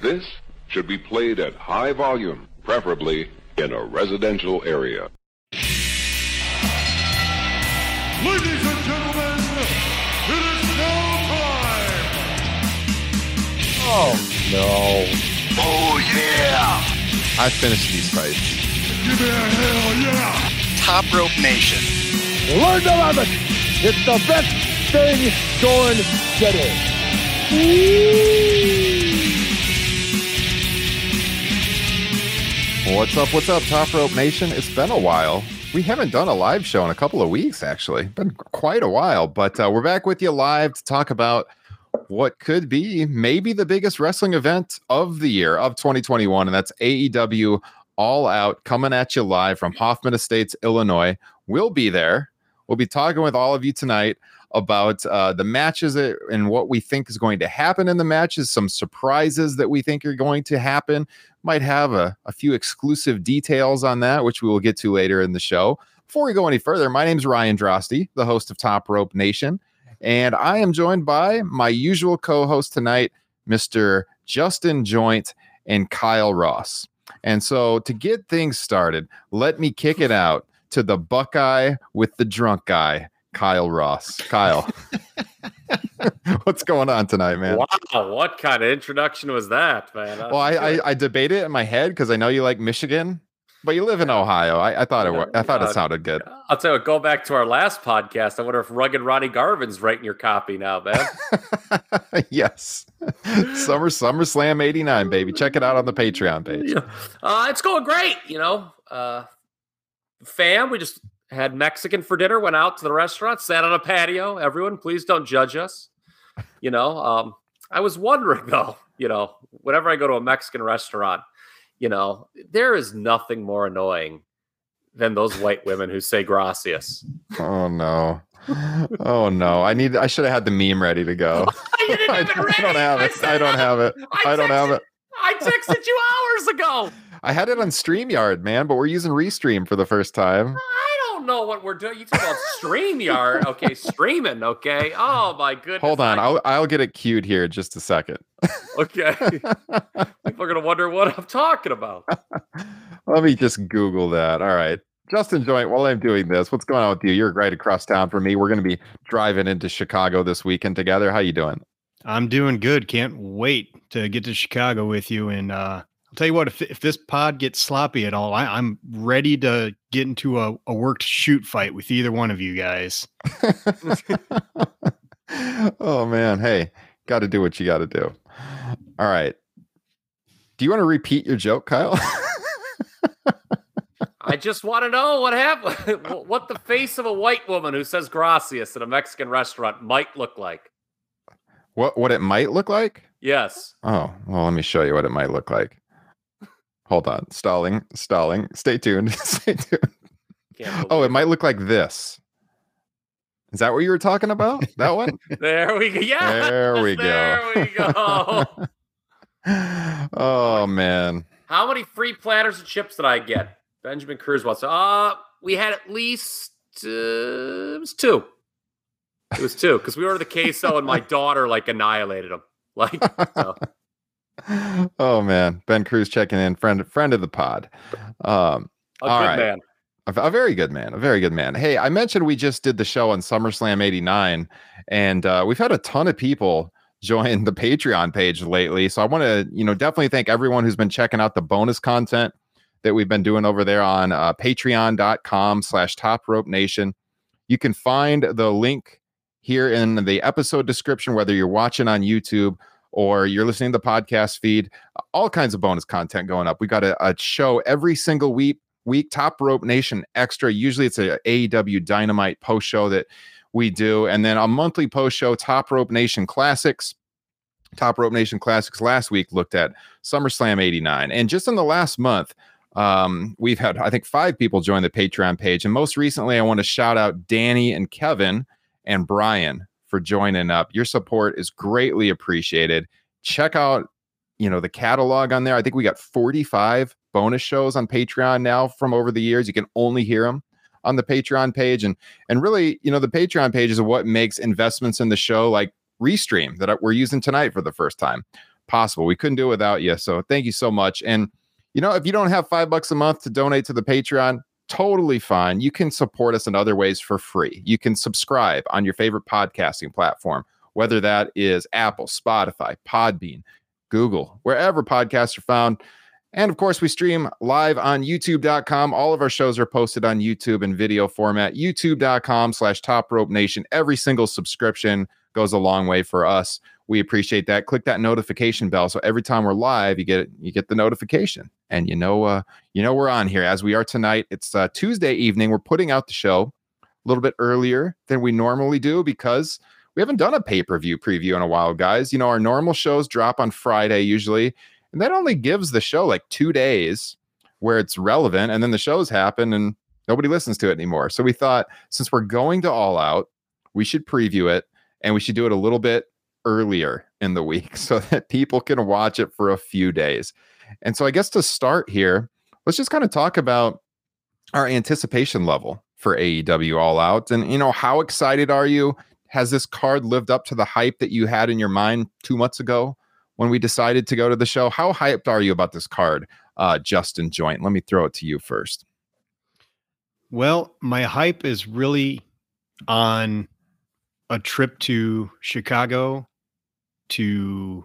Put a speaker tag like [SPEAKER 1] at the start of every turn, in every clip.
[SPEAKER 1] This should be played at high volume, preferably in a residential area.
[SPEAKER 2] Ladies and gentlemen, it is now time.
[SPEAKER 3] Oh no.
[SPEAKER 4] Oh yeah!
[SPEAKER 3] I finished these fights.
[SPEAKER 2] Give me a hell yeah.
[SPEAKER 4] Top Rope Nation.
[SPEAKER 5] Learn to love it. It's the best thing going today.
[SPEAKER 3] What's up? What's up, Top Rope Nation? It's been a while. We haven't done a live show in a couple of weeks, actually. Been quite a while, but uh, we're back with you live to talk about what could be maybe the biggest wrestling event of the year of 2021, and that's AEW All Out coming at you live from Hoffman Estates, Illinois. We'll be there. We'll be talking with all of you tonight about uh, the matches and what we think is going to happen in the matches, some surprises that we think are going to happen. Might have a, a few exclusive details on that, which we will get to later in the show. Before we go any further, my name is Ryan Drosty, the host of Top Rope Nation, and I am joined by my usual co host tonight, Mr. Justin Joint and Kyle Ross. And so to get things started, let me kick it out to the Buckeye with the drunk guy, Kyle Ross. Kyle, what's going on tonight, man?
[SPEAKER 6] Wow, what kind of introduction was that, man?
[SPEAKER 3] Well, I, I I debate it in my head because I know you like Michigan, but you live in Ohio. I, I thought it wa- I thought it sounded good.
[SPEAKER 6] I'll tell you, what, go back to our last podcast. I wonder if Rugged Ronnie Garvin's writing your copy now, man.
[SPEAKER 3] yes, Summer SummerSlam '89, baby. Check it out on the Patreon page.
[SPEAKER 6] Yeah. uh, it's going great, you know. Uh, fam, we just had Mexican for dinner, went out to the restaurant, sat on a patio. Everyone, please don't judge us. You know, um, I was wondering though, you know, whenever I go to a Mexican restaurant, you know, there is nothing more annoying than those white women who say gracias.
[SPEAKER 3] Oh no. Oh no! I need. I should have had the meme ready to go. I I don't have it. I don't have it. I don't have it.
[SPEAKER 6] I texted you hours ago.
[SPEAKER 3] I had it on Streamyard, man, but we're using Restream for the first time.
[SPEAKER 6] I don't know what we're doing. You talk about StreamYard. Okay, streaming. Okay. Oh my goodness.
[SPEAKER 3] Hold on,
[SPEAKER 6] I-
[SPEAKER 3] I'll I'll get it queued here in just a second.
[SPEAKER 6] okay. People are gonna wonder what I'm talking about.
[SPEAKER 3] Let me just Google that. All right. Justin Joint, while I'm doing this, what's going on with you? You're right across town from me. We're going to be driving into Chicago this weekend together. How you doing?
[SPEAKER 7] I'm doing good. Can't wait to get to Chicago with you. And uh, I'll tell you what, if, if this pod gets sloppy at all, I, I'm ready to get into a, a worked shoot fight with either one of you guys.
[SPEAKER 3] oh man, hey, got to do what you got to do. All right. Do you want to repeat your joke, Kyle?
[SPEAKER 6] I just want to know what happened. what the face of a white woman who says gracias at a Mexican restaurant might look like.
[SPEAKER 3] what what it might look like?
[SPEAKER 6] Yes.
[SPEAKER 3] Oh, well, let me show you what it might look like. Hold on, stalling, stalling. Stay tuned. Stay tuned. Oh, it might look like this. Is that what you were talking about? That one?
[SPEAKER 6] There we go. Yeah.
[SPEAKER 3] There we go.
[SPEAKER 6] There we go.
[SPEAKER 3] oh man.
[SPEAKER 6] How many free platters of chips did I get? Benjamin Cruz wants. Uh, we had at least uh, it was two. It was two because we ordered the queso and my daughter like annihilated them. Like, so.
[SPEAKER 3] Oh man. Ben Cruz checking in, friend friend of the pod. Um
[SPEAKER 6] a
[SPEAKER 3] All
[SPEAKER 6] good
[SPEAKER 3] right.
[SPEAKER 6] man.
[SPEAKER 3] A, a very good man, a very good man. Hey, I mentioned we just did the show on SummerSlam 89, and uh, we've had a ton of people join the Patreon page lately. So I want to, you know, definitely thank everyone who's been checking out the bonus content that we've been doing over there on uh, patreon.com slash top rope nation. You can find the link here in the episode description, whether you're watching on YouTube or you're listening to the podcast feed, all kinds of bonus content going up. We got a, a show every single week week top rope nation extra. Usually it's a aew dynamite post show that we do and then a monthly post show top rope nation classics. Top rope nation classics last week looked at summerslam 89 and just in the last month um, we've had i think five people join the patreon page and most recently i want to shout out danny and kevin and brian for joining up your support is greatly appreciated check out you know the catalog on there i think we got 45 bonus shows on patreon now from over the years you can only hear them on the patreon page and and really you know the patreon page is what makes investments in the show like restream that we're using tonight for the first time possible. We couldn't do it without you. So thank you so much. And you know, if you don't have five bucks a month to donate to the Patreon, totally fine. You can support us in other ways for free. You can subscribe on your favorite podcasting platform, whether that is Apple, Spotify, Podbean, Google, wherever podcasts are found. And of course, we stream live on youtube.com. All of our shows are posted on YouTube in video format, youtube.com slash top rope nation. Every single subscription goes a long way for us. We appreciate that. Click that notification bell. So every time we're live, you get you get the notification. And you know, uh, you know, we're on here as we are tonight. It's uh, Tuesday evening. We're putting out the show a little bit earlier than we normally do because we haven't done a pay-per-view preview in a while, guys. You know, our normal shows drop on Friday usually and that only gives the show like two days where it's relevant. And then the shows happen and nobody listens to it anymore. So we thought since we're going to All Out, we should preview it and we should do it a little bit earlier in the week so that people can watch it for a few days. And so I guess to start here, let's just kind of talk about our anticipation level for AEW All Out. And, you know, how excited are you? Has this card lived up to the hype that you had in your mind two months ago? when we decided to go to the show. How hyped are you about this card, uh, Justin Joint? Let me throw it to you first.
[SPEAKER 7] Well, my hype is really on a trip to Chicago to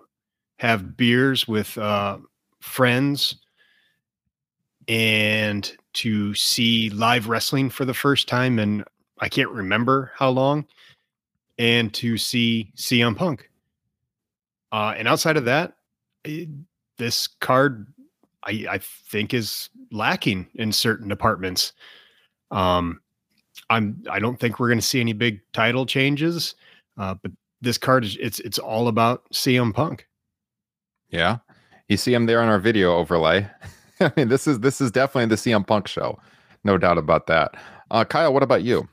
[SPEAKER 7] have beers with uh, friends and to see live wrestling for the first time and I can't remember how long and to see CM Punk. Uh, and outside of that, it, this card I, I think is lacking in certain departments. Um, I'm I don't think we're going to see any big title changes, uh, but this card is it's it's all about CM Punk.
[SPEAKER 3] Yeah, you see him there on our video overlay. I mean, this is this is definitely the CM Punk show, no doubt about that. Uh, Kyle, what about you?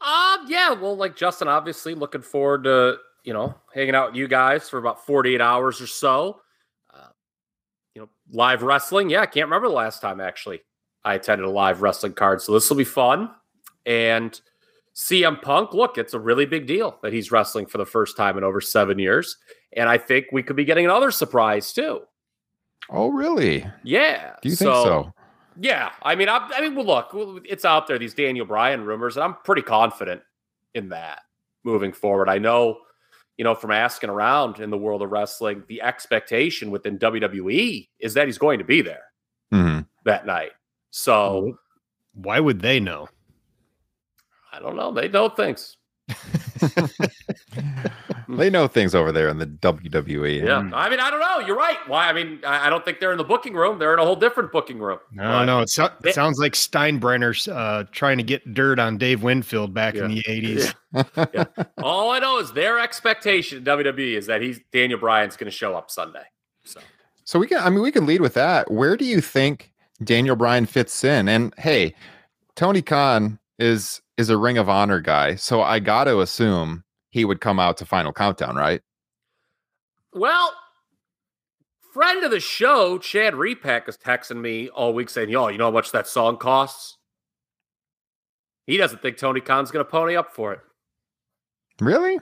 [SPEAKER 6] Um, yeah, well, like Justin, obviously looking forward to you know, hanging out with you guys for about 48 hours or so. Uh, you know, live wrestling. Yeah, I can't remember the last time actually I attended a live wrestling card. So this will be fun. And CM Punk, look, it's a really big deal that he's wrestling for the first time in over seven years. And I think we could be getting another surprise too.
[SPEAKER 3] Oh, really?
[SPEAKER 6] Yeah.
[SPEAKER 3] Do you think so? so?
[SPEAKER 6] Yeah. I mean, I, I mean, well, look, it's out there, these Daniel Bryan rumors, and I'm pretty confident in that moving forward. I know you know, from asking around in the world of wrestling, the expectation within WWE is that he's going to be there
[SPEAKER 3] mm-hmm.
[SPEAKER 6] that night. So,
[SPEAKER 7] why would they know?
[SPEAKER 6] I don't know. They know things.
[SPEAKER 3] they know things over there in the WWE.
[SPEAKER 6] Yeah, I mean, I don't know. You're right. Why? I mean, I, don't think they're in the booking room. They're in a whole different booking room.
[SPEAKER 7] No, no. It, so, it sounds like Steinbrenner's uh, trying to get dirt on Dave Winfield back yeah. in the '80s.
[SPEAKER 6] Yeah. yeah. All I know is their expectation in WWE is that he's Daniel Bryan's going to show up Sunday. So,
[SPEAKER 3] so we can. I mean, we can lead with that. Where do you think Daniel Bryan fits in? And hey, Tony Khan is is a Ring of Honor guy, so I got to assume he would come out to Final Countdown, right?
[SPEAKER 6] Well, friend of the show, Chad Repack, is texting me all week saying, "Yo, you know how much that song costs?" He doesn't think Tony Khan's going to pony up for it.
[SPEAKER 3] Really?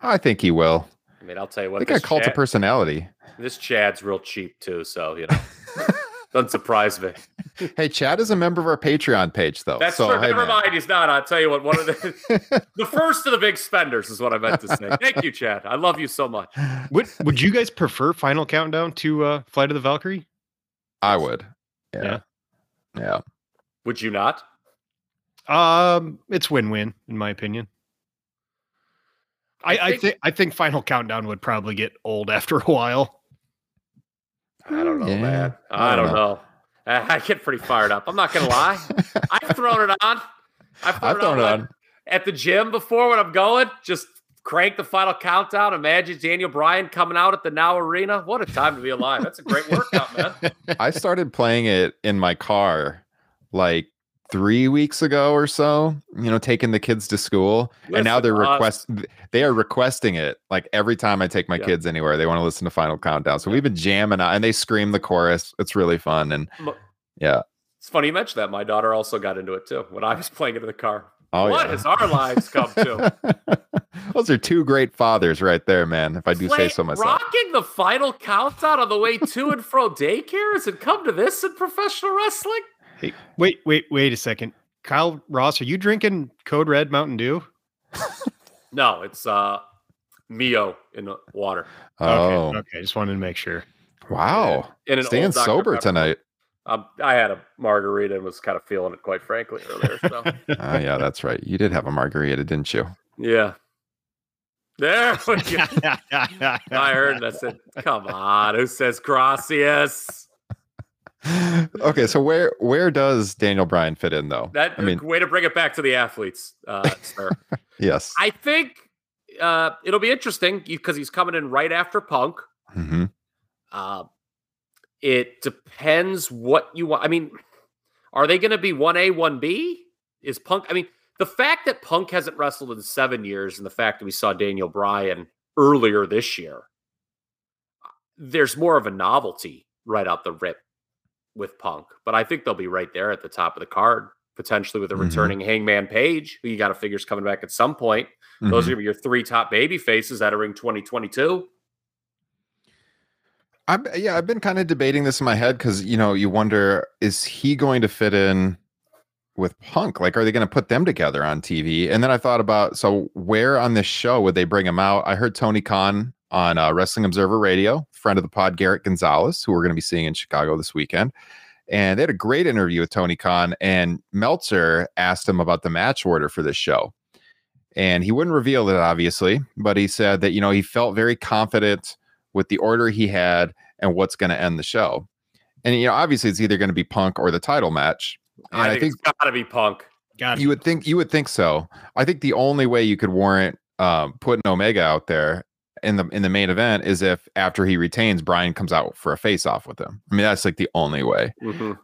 [SPEAKER 3] I think he will.
[SPEAKER 6] I mean, I'll tell you what.
[SPEAKER 3] I think I cult Chad, personality.
[SPEAKER 6] This Chad's real cheap too, so you know. Doesn't surprise me.
[SPEAKER 3] hey, Chad is a member of our Patreon page, though.
[SPEAKER 6] That's
[SPEAKER 3] so,
[SPEAKER 6] true.
[SPEAKER 3] Hey,
[SPEAKER 6] Never man. mind, he's not. I'll tell you what. One of the the first of the big spenders is what I meant to say. Thank you, Chad. I love you so much.
[SPEAKER 7] Would Would you guys prefer Final Countdown to uh, Flight of the Valkyrie?
[SPEAKER 3] I would. Yeah. yeah. Yeah.
[SPEAKER 6] Would you not?
[SPEAKER 7] Um, it's win win in my opinion. I, I think I think I think Final Countdown would probably get old after a while.
[SPEAKER 6] I don't know, yeah. man. I, I don't, know. know. I get pretty fired up. I'm not gonna lie. I've thrown it on. I've thrown, I've it, thrown on, it on at the gym before when I'm going. Just crank the final countdown. Imagine Daniel Bryan coming out at the Now Arena. What a time to be alive! That's a great workout, man.
[SPEAKER 3] I started playing it in my car like three weeks ago or so, you know, taking the kids to school. Listen and now they're request they are requesting it like every time I take my yeah. kids anywhere, they want to listen to Final Countdown. So yeah. we've been jamming out and they scream the chorus. It's really fun. And yeah.
[SPEAKER 6] It's funny you mentioned that. My daughter also got into it too when I was playing it in the car.
[SPEAKER 3] Oh,
[SPEAKER 6] what
[SPEAKER 3] yeah.
[SPEAKER 6] has our lives come to?
[SPEAKER 3] Those are two great fathers right there, man. If I do say
[SPEAKER 6] Play-
[SPEAKER 3] so myself.
[SPEAKER 6] Rocking the final countdown on the way to and fro daycares it come to this in professional wrestling?
[SPEAKER 7] Hey, wait, wait, wait a second. Kyle Ross, are you drinking Code Red Mountain Dew?
[SPEAKER 6] No, it's uh Mio in the water.
[SPEAKER 3] Oh,
[SPEAKER 7] Okay, okay. Just wanted to make sure.
[SPEAKER 3] wow.
[SPEAKER 6] In an
[SPEAKER 3] Staying sober
[SPEAKER 6] Pepper.
[SPEAKER 3] tonight.
[SPEAKER 6] Um, I had a margarita and was kind of feeling it, quite frankly, earlier. So
[SPEAKER 3] Oh, yeah, that's right. You did have a margarita, didn't you?
[SPEAKER 6] yeah. There we go. I heard and I said, come on, who says gracias?
[SPEAKER 3] Okay, so where where does Daniel Bryan fit in though?
[SPEAKER 6] That
[SPEAKER 3] I mean,
[SPEAKER 6] way to bring it back to the athletes, uh, sir.
[SPEAKER 3] yes.
[SPEAKER 6] I think uh, it'll be interesting because he's coming in right after Punk.
[SPEAKER 3] Mhm.
[SPEAKER 6] Uh, it depends what you want. I mean, are they going to be 1A, 1B? Is Punk, I mean, the fact that Punk hasn't wrestled in seven years and the fact that we saw Daniel Bryan earlier this year, there's more of a novelty right out the rip with Punk. But I think they'll be right there at the top of the card, potentially with a
[SPEAKER 3] Mhm.
[SPEAKER 6] returning Hangman Page, who you got to figure's coming back at some point. Those
[SPEAKER 3] Mhm.
[SPEAKER 6] are going to be your three top baby faces entering 2022.
[SPEAKER 3] I'm, yeah, I've been kind of debating this in my head because you know you wonder is he going to fit in with Punk? Like, are they going to put them together on TV? And then I thought about so where on this show would they bring him out? I heard Tony Khan on uh, Wrestling Observer Radio, friend of the pod, Garrett Gonzalez, who we're going to be seeing in Chicago this weekend. And they had a great interview with Tony Khan, and Meltzer asked him about the match order for this show. And he wouldn't reveal it, obviously, but he said that, you know, he felt very confident with the order he had and what's going to end the show. And, you know, obviously it's either going to be Punk or the title match. And
[SPEAKER 6] I
[SPEAKER 3] I
[SPEAKER 6] think,
[SPEAKER 3] think
[SPEAKER 6] it's got to be Punk.
[SPEAKER 7] Got
[SPEAKER 3] you would think you would think so. I think the only way you could warrant um, putting Omega out there in the in the main event is if after he retains, Brian comes out for a face off with him. I mean, that's like the only way.
[SPEAKER 6] Mhm.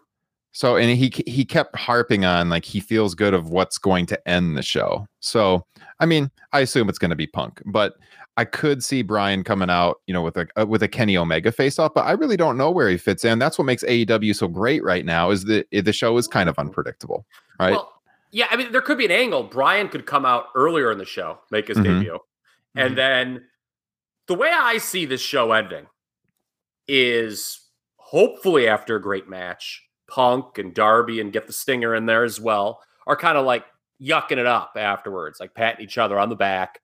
[SPEAKER 3] So, and he he kept harping on like he feels good of what's going to end the show. So, I mean, I assume it's going to be Punk, but I could see Brian coming out, you know, with a uh, with a Kenny Omega face off. But I really don't know where he fits in. That's what makes AEW so great right now. Is that the show is kind of unpredictable, right?
[SPEAKER 6] Well, yeah, I mean, there could be an angle. Brian could come out earlier in the show, make his
[SPEAKER 3] Mhm.
[SPEAKER 6] debut. And then the way I see this show ending is hopefully after a great match, Punk and Darby and get the stinger in there as well are kind of like yucking it up afterwards, like patting each other on the back.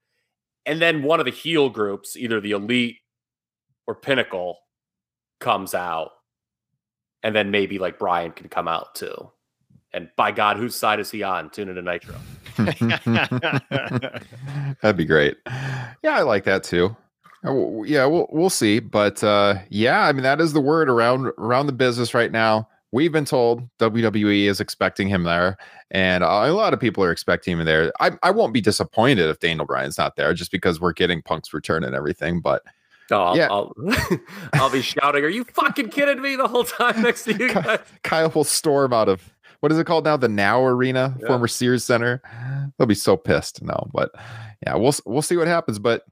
[SPEAKER 6] And then one of the heel groups, either the Elite or Pinnacle, comes out. And then maybe like Brian can come out too. And by God, whose side is he on? Tune into Nitro.
[SPEAKER 3] That'd be great. Yeah, I like that too. Uh, Yeah, we'll we'll see, but uh, yeah, I mean that is the word around around the business right now. We've been told WWE is expecting him there, and a lot of people are expecting him there. I I won't be disappointed if Daniel Bryan's not there, just because we're getting Punk's return and everything. But
[SPEAKER 6] Oh, I'll,
[SPEAKER 3] Yeah.
[SPEAKER 6] I'll, I'll be shouting, Are you fucking kidding me the whole time next to you guys?
[SPEAKER 3] Kyle will storm out of what is it called now? The Now Arena,
[SPEAKER 6] Yeah.
[SPEAKER 3] former Sears Center. They'll be so pissed. No, but yeah, we'll we'll see what happens. But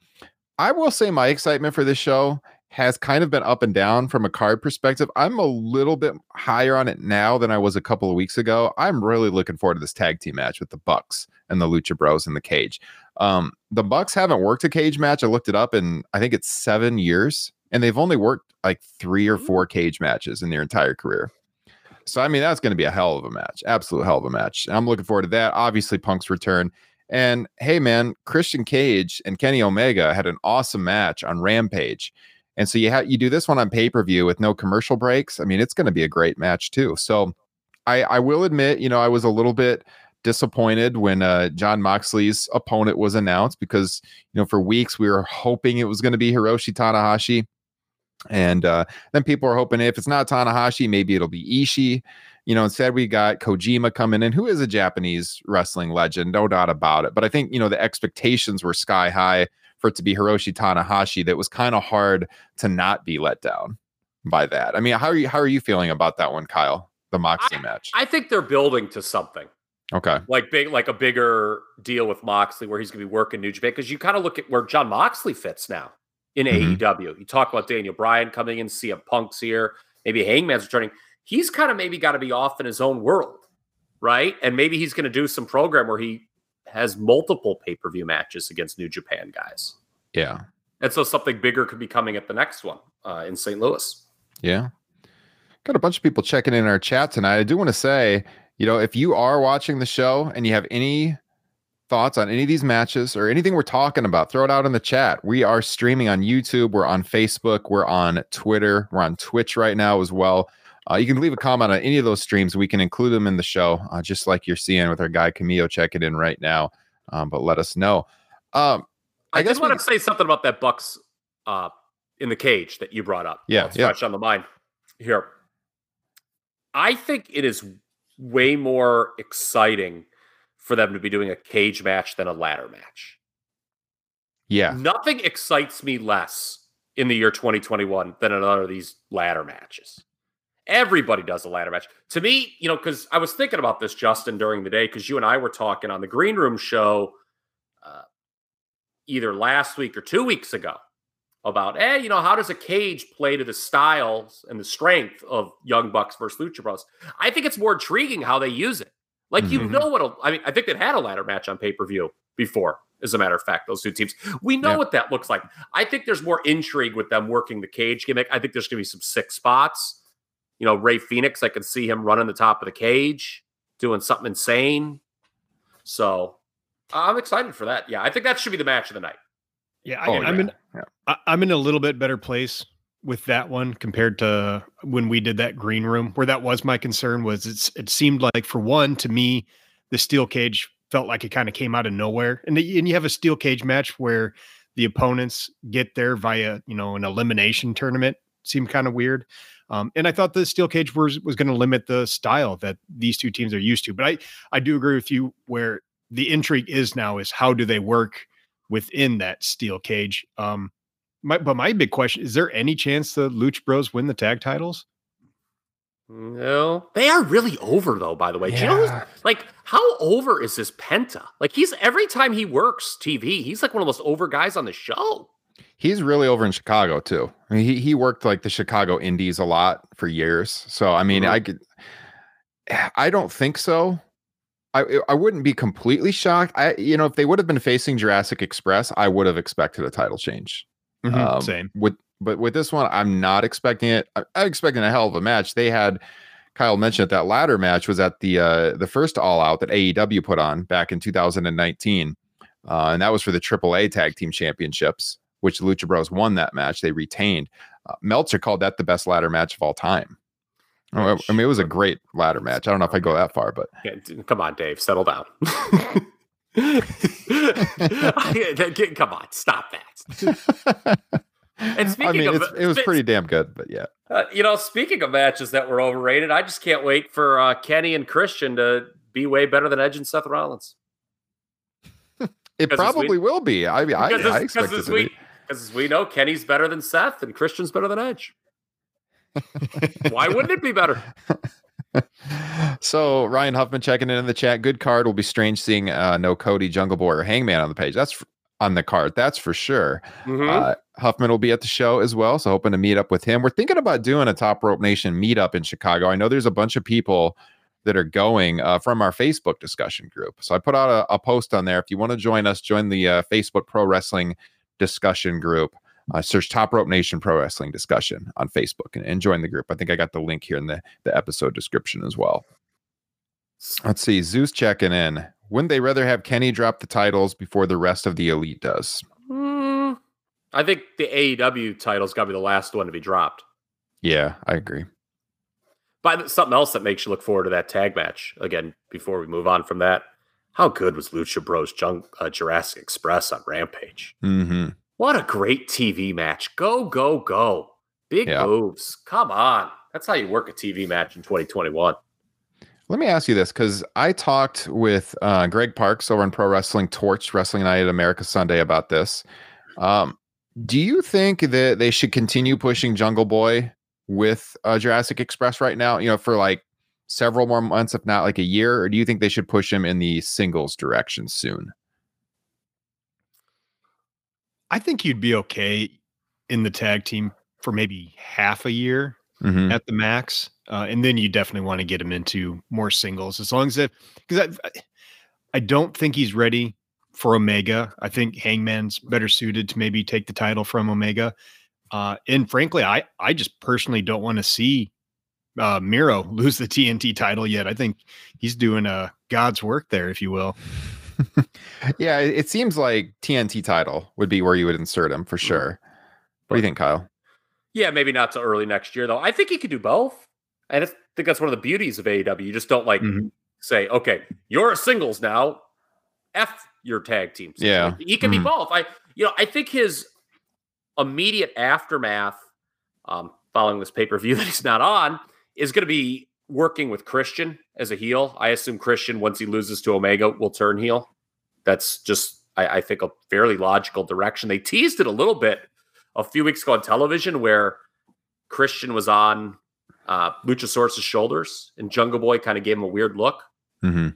[SPEAKER 3] I will say my excitement for this show has kind of been up and down from a card perspective. I'm a little bit higher on it now than I was a couple of weeks ago. I'm really looking forward to this tag team match with the Bucks and the Lucha Bros in the cage. Um, the Bucks haven't worked a cage match. I looked it up, and I think it's seven years, and they've only worked like three or four cage matches in their entire career. So I mean, that's going to be a hell of a match, absolute hell of a match. And I'm looking forward to that. Obviously, Punk's return. And hey, man, Christian Cage and Kenny Omega had an awesome match on Rampage. And so you have you do this one on pay per view with no commercial breaks. I mean, it's going to be a great match too. So I I will admit, you know, I was a little bit disappointed when uh, Jon Moxley's opponent was announced because you know for weeks we were hoping it was going to be Hiroshi Tanahashi. And uh, then people are hoping if it's not Tanahashi, maybe it'll be Ishii. You know, instead we got Kojima coming in, who is a Japanese wrestling legend, no doubt about it. But I think you know the expectations were sky high for it to be Hiroshi Tanahashi. That was kind of hard to not be let down by that. I mean, how are you how are you feeling about that one, Kyle? The Moxley match.
[SPEAKER 6] I think they're building to something
[SPEAKER 3] okay.
[SPEAKER 6] like big, like a bigger deal with Moxley where he's going to be working New Japan because you kind of look at where Jon Moxley fits now in
[SPEAKER 3] Mhm.
[SPEAKER 6] AEW. You talk about Daniel Bryan coming in, CM Punk's here, maybe Hangman's returning. He's kind of maybe got to be off in his own world, right? And maybe he's going to do some program where he has multiple pay per view matches against New Japan guys.
[SPEAKER 3] Yeah.
[SPEAKER 6] And so something bigger could be coming at the next one uh, in St. Louis.
[SPEAKER 3] Yeah. Got a bunch of people checking in our chat tonight. I do want to say, you know, if you are watching the show and you have any thoughts on any of these matches or anything we're talking about, throw it out in the chat. We are streaming on YouTube, we're on Facebook, we're on Twitter, we're on Twitch right now as well. Uh, you can leave a comment on any of those streams. We can include them in the show, uh, just like you're seeing with our guy Camillo checking in right now. Um, but let us know. Um,
[SPEAKER 6] I,
[SPEAKER 3] I guess
[SPEAKER 6] just want to say something about that Bucks uh, in the cage that you brought up.
[SPEAKER 3] Yeah,
[SPEAKER 6] it's
[SPEAKER 3] yeah.
[SPEAKER 6] fresh on the mind here. I think it is way more exciting for them to be doing a cage match than a ladder match.
[SPEAKER 3] yeah,
[SPEAKER 6] Nothing excites me less in the year 2021 than another of these ladder matches. Everybody does a ladder match. To me, you know, because I was thinking about this, Justin, during the day, because you and I were talking on the Green Room show uh, either last week or two weeks ago about, eh, you know, how does a cage play to the styles and the strength of Young Bucks versus Lucha Bros? I think it's more intriguing how they use it. Like, you
[SPEAKER 3] Mhm.
[SPEAKER 6] know what, a, I mean, I think they've had a ladder match on pay per view before, as a matter of fact, those two teams. We know
[SPEAKER 3] Yeah.
[SPEAKER 6] what that looks like. I think there's more intrigue with them working the cage gimmick. I think there's going to be some sick spots. You know, Rey Fénix, I can see him running the top of the cage, doing something insane. So I'm excited for that. Yeah, I think that should be the match of the night.
[SPEAKER 7] Yeah, I,
[SPEAKER 3] Oh,
[SPEAKER 7] I'm
[SPEAKER 3] yeah,
[SPEAKER 7] in.
[SPEAKER 3] yeah.
[SPEAKER 7] I, I'm in a little bit better place with that one compared to when we did that green room, where that was my concern. Was it's it seemed like for one to me, the steel cage felt like it kind of came out of nowhere, and the, and you have a steel cage match where the opponents get there via you know an elimination tournament seemed kind of weird. Um, and I thought the steel cage was was going to limit the style that these two teams are used to. But I I do agree with you where the intrigue is now is how do they work within that steel cage. Um, my, but my big question is: there any chance the Lucha Bros win the tag titles?
[SPEAKER 6] No, they are really over though. By the way, do you know like how over is this Penta? Like he's every time he works TV, he's like one of the most over guys on the show.
[SPEAKER 3] He's really over in Chicago too. I mean, he he worked like the Chicago Indies a lot for years. So I mean,
[SPEAKER 6] Mhm.
[SPEAKER 3] I could. I don't think so. I I wouldn't be completely shocked. I you know if they would have been facing Jurassic Express, I would have expected a title change. Um,
[SPEAKER 7] Same.
[SPEAKER 3] With but with this one, I'm not expecting it. I, I'm expecting a hell of a match. They had Kyle mentioned that that ladder match was at the uh the first All Out that AEW put on back in 2019, uh, and that was for the AAA Tag Team Championships, which the Lucha Bros won that match. They retained. Uh, Meltzer called that the best ladder match of all time. Oh, I mean, it was a great ladder match. I don't know if I go that far, but
[SPEAKER 6] Yeah, come on, Dave, settle down. come on, stop that. And
[SPEAKER 3] I
[SPEAKER 6] speaking
[SPEAKER 3] mean,
[SPEAKER 6] of-
[SPEAKER 3] it's, it was pretty damn good. But yeah,
[SPEAKER 6] Uh, you know, speaking of matches that were overrated, I just can't wait for uh, Kenny and Christian to be way better than Edge and Seth Rollins.
[SPEAKER 3] it
[SPEAKER 6] this
[SPEAKER 3] probably will be. I mean, I, I expect it
[SPEAKER 6] as
[SPEAKER 3] to
[SPEAKER 6] we,
[SPEAKER 3] be.
[SPEAKER 6] Because as we know, Kenny's better than Seth, and Christian's better than Edge. Why wouldn't it be better?
[SPEAKER 3] so Ryan Huffman checking in in the chat. Good card. Will be strange seeing uh, no Cody, Jungle Boy, or Hangman on the page. That's f- on the card. That's for sure.
[SPEAKER 6] Mhm.
[SPEAKER 3] Uh, Huffman will be at the show as well, so hoping to meet up with him. We're thinking about doing a Top Rope Nation meetup in Chicago. I know there's a bunch of people that are going uh, from our Facebook discussion group. So I put out a, a post on there. If you want to join us, join the uh, Facebook Pro Wrestling discussion group. Uh, search Top Rope Nation Pro Wrestling discussion on Facebook and, and join the group. I think I got the link here in the, the episode description as well. Let's see. Zeus checking in. Wouldn't they rather have Kenny drop the titles before the rest of the elite does?
[SPEAKER 6] Mm, I think the AEW title's got to be the last one to be dropped.
[SPEAKER 3] Yeah, I agree.
[SPEAKER 6] But something else that makes you look forward to that tag match again before we move on from that. How good was Lucha Bros Junk, uh, Jurassic Express on Rampage?
[SPEAKER 3] hmm
[SPEAKER 6] What a great TV match. Go, go, go. Big
[SPEAKER 3] Yeah.
[SPEAKER 6] moves. Come on. That's how you work a TV match in 2021.
[SPEAKER 3] Let me ask you this because I talked with uh, Greg Parks over on Pro Wrestling Torch Wrestling Night at America Sunday about this. Um, do you think that they should continue pushing Jungle Boy with uh, Jurassic Express right now? You know, for like several more months, if not like a year, or do you think they should push him in the singles direction soon?
[SPEAKER 7] I think you'd be okay in the tag team for maybe half a year
[SPEAKER 3] Mhm.
[SPEAKER 7] at the max, uh, and then you definitely want to get him into more singles as long as it because I, I don't think he's ready for Omega. I think Hangman's better suited to maybe take the title from Omega. Uh, and frankly, I I just personally don't want to see uh, Miro lose the TNT title yet. I think he's doing uh, God's work there, if you will.
[SPEAKER 3] yeah, it it seems like TNT title would be where you would insert him for sure. What do you think, Kyle?
[SPEAKER 6] Yeah, maybe not till early next year though. I think he could do both, and I think that's one of the beauties of AEW. You just don't like
[SPEAKER 7] Mhm.
[SPEAKER 6] say, okay, you're a singles now. F your tag team.
[SPEAKER 3] Yeah.
[SPEAKER 6] situation. he can be
[SPEAKER 3] Mhm.
[SPEAKER 6] both. I, you know, I think his immediate aftermath, um, following this pay per view that he's not on, is going to be working with Christian as a heel. I assume Christian, once he loses to Omega, will turn heel. That's just, I, I think, a fairly logical direction. They teased it a little bit a few weeks ago on television where Christian was on uh, Luchasaurus' shoulders, and Jungle Boy kind of gave him a weird look.
[SPEAKER 3] hmm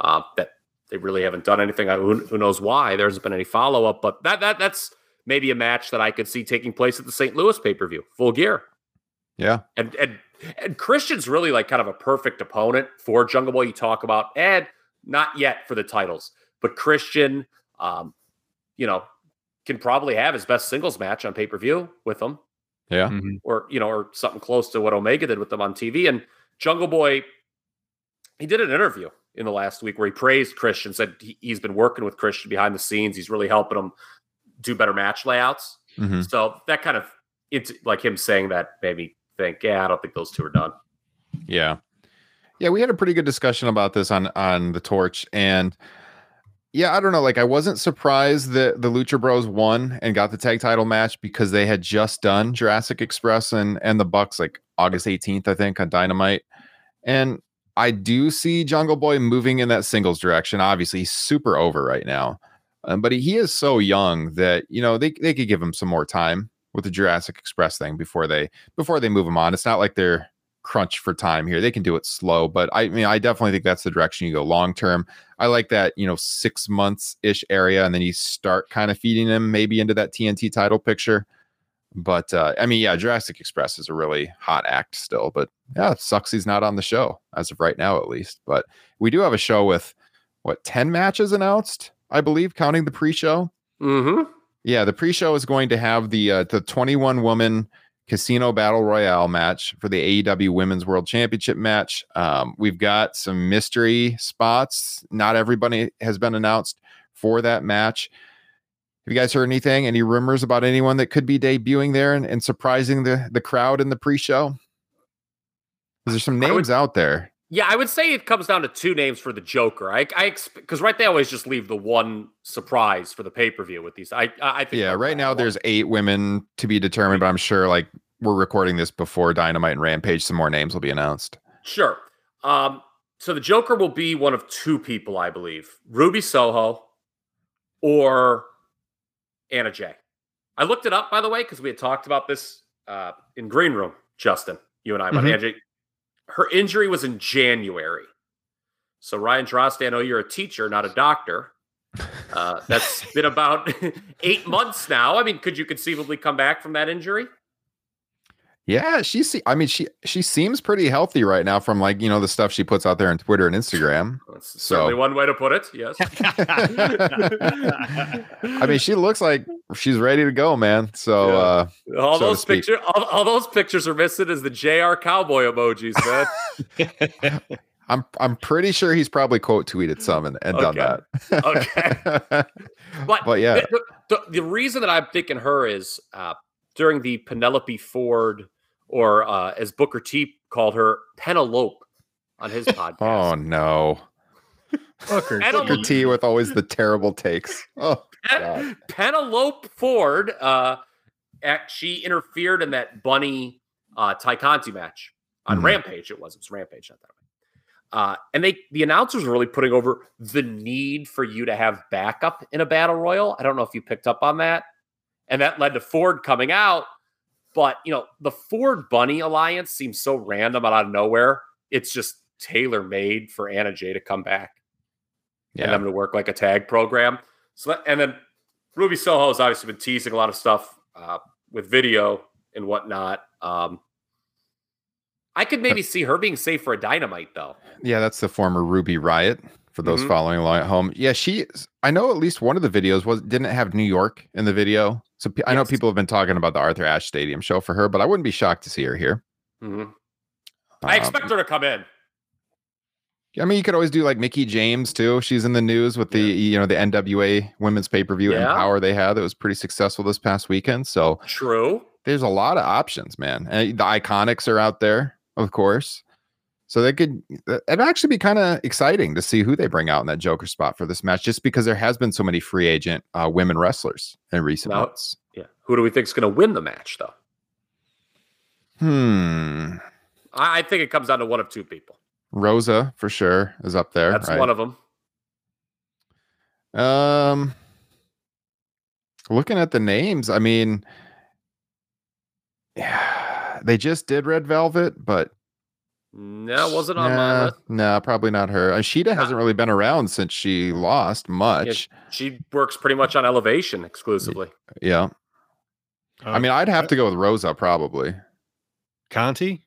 [SPEAKER 6] Uh, that they really haven't done anything. I- Who, who knows why? There hasn't been any follow up, but that that that's maybe a match that I could see taking place at the St. Louis pay per view, full gear.
[SPEAKER 3] Yeah.
[SPEAKER 6] And and and Christian's really like kind of a perfect opponent for Jungle Boy. You talk about and not yet for the titles, but Christian, um, you know, can probably have his best singles match on pay per view with him
[SPEAKER 3] Yeah.
[SPEAKER 7] Mhm.
[SPEAKER 6] or you know, or something close to what Omega did with them on TV. And Jungle Boy, he did an interview in the last week where he praised Christian, said he, he's been working with Christian behind the scenes. He's really helping him do better match layouts.
[SPEAKER 3] hmm
[SPEAKER 6] So that kind of it's like him saying that made me think, yeah, I don't think those two are done.
[SPEAKER 3] Yeah. Yeah, we had a pretty good discussion about this on on the torch and yeah, I don't know. Like, I wasn't surprised that the Lucha Bros won and got the tag title match because they had just done Jurassic Express and and the Bucks like August 18th, I think, on Dynamite. And I do see Jungle Boy moving in that singles direction. Obviously, he's super over right now, um, but he, he is so young that you know they they could give him some more time with the Jurassic Express thing before they before they move them on. It's not like they're crunch for time here. They can do it slow, but I mean, I definitely think that's the direction you go long term. I like that, you know, six months ish area, and then you start kind of feeding them maybe into that TNT title picture. But uh, I mean, yeah, Jurassic Express is a really hot act still, but yeah, sucks he's not on the show as of right now, at least. But we do have a show with what 10 matches announced, I believe, counting the pre show.
[SPEAKER 6] Mm-hmm.
[SPEAKER 3] Yeah, the pre-show is going to have the uh, the 21 woman casino battle royale match for the AEW Women's World Championship match. Um, we've got some mystery spots. Not everybody has been announced for that match. Have you guys heard anything? Any rumors about anyone that could be debuting there and, and surprising the the crowd in the pre-show? There's some
[SPEAKER 6] I would-
[SPEAKER 3] names out there.
[SPEAKER 6] Yeah, I would say it comes down to two names for the Joker. I, I because right they always just leave the one surprise for the pay per view with these. I, I I think
[SPEAKER 3] Yeah, right now
[SPEAKER 6] ones.
[SPEAKER 3] there's eight women to be determined, but I'm sure like we're recording this before Dynamite and Rampage. Some more names will be announced.
[SPEAKER 6] Sure. Um, so the Joker will be one of two people, I believe. Ruby Soho or Anna Jay. I looked it up, by the way, because we had talked about this uh, in Green Room, Justin, you and I, about
[SPEAKER 3] Mhm.
[SPEAKER 6] Anna Jay. Her injury was in January. So, Ryan Drost, I know you're a teacher, not a doctor. Uh, that's been about eight months now. I mean, could you conceivably come back from that injury?
[SPEAKER 3] Yeah, she see I mean she she seems pretty healthy right now from like, you know, the stuff she puts out there on Twitter and Instagram.
[SPEAKER 6] That's
[SPEAKER 3] So-
[SPEAKER 6] certainly one way to put it. Yes.
[SPEAKER 3] I mean, she looks like she's ready to go, man. So
[SPEAKER 6] Yeah.
[SPEAKER 3] uh
[SPEAKER 6] all
[SPEAKER 3] so
[SPEAKER 6] those pictures, all, all those pictures are missing is the JR cowboy emojis, man.
[SPEAKER 3] I'm I'm pretty sure he's probably quote tweeted some and, and done that.
[SPEAKER 6] Okay. But,
[SPEAKER 3] But yeah.
[SPEAKER 6] the, the, the reason that I'm thinking her is uh, during the Penelope Ford, or uh, as Booker T called her, Penelope on his podcast.
[SPEAKER 3] oh no.
[SPEAKER 7] Fucker.
[SPEAKER 6] Penelope-
[SPEAKER 3] Booker T with always the terrible takes. Oh God.
[SPEAKER 6] Penelope Ford, uh, act, she interfered in that Bunny uh, Tay Conti match on
[SPEAKER 3] Mhm.
[SPEAKER 6] Rampage. It was it was Rampage, not that. Uh, and they the announcers were really putting over the need for you to have backup in a battle royal. I don't know if you picked up on that, and that led to Ford coming out. But you know, the Ford Bunny alliance seems so random and out of nowhere. It's just tailor made for Anna Jay to come back and
[SPEAKER 3] Yeah.
[SPEAKER 6] them to work like a tag program. So that, and then Ruby Soho has obviously been teasing a lot of stuff uh, with video and whatnot. Um, I could maybe see her being safe for a dynamite though.
[SPEAKER 3] Yeah, that's the former Ruby Riot for those
[SPEAKER 6] Mhm.
[SPEAKER 3] following along at home. Yeah, she. I know at least one of the videos was didn't have New York in the video. So I know
[SPEAKER 6] Yes.
[SPEAKER 3] people have been talking about the Arthur Ashe Stadium show for her, but I wouldn't be shocked to see her here.
[SPEAKER 6] Mhm. I
[SPEAKER 3] Um,
[SPEAKER 6] expect her to come in.
[SPEAKER 3] I mean, you could always do like Mickie James too. She's in the news with the you know the NWA Women's Pay Per View
[SPEAKER 6] Yeah.
[SPEAKER 3] EmPowerrr they had that was pretty successful this past weekend. So
[SPEAKER 6] True.
[SPEAKER 3] there's a lot of options, man. And the Iconics are out there, of course. So they could it'd actually be kind of exciting to see who they bring out in that Joker spot for this match, just because there has been so many free agent uh, women wrestlers in recent
[SPEAKER 6] Now-
[SPEAKER 3] months.
[SPEAKER 6] Yeah. Who do we think is going to win the match, though?
[SPEAKER 3] Hmm.
[SPEAKER 6] I, I think it comes down to one of two people.
[SPEAKER 3] Rosa for sure is up there.
[SPEAKER 6] That's
[SPEAKER 3] right?
[SPEAKER 6] one of them.
[SPEAKER 3] Um, looking at the names, I mean, yeah, they just did Red Velvet, but
[SPEAKER 6] No, it wasn't on my
[SPEAKER 3] nah,
[SPEAKER 6] list.
[SPEAKER 3] nah, probably not her. Uh, Shida
[SPEAKER 6] Nah.
[SPEAKER 3] hasn't really been around since she lost much.
[SPEAKER 6] She works pretty much on elevation exclusively.
[SPEAKER 3] Yeah, I mean, I'd have to go with Rosa probably.
[SPEAKER 7] Conti.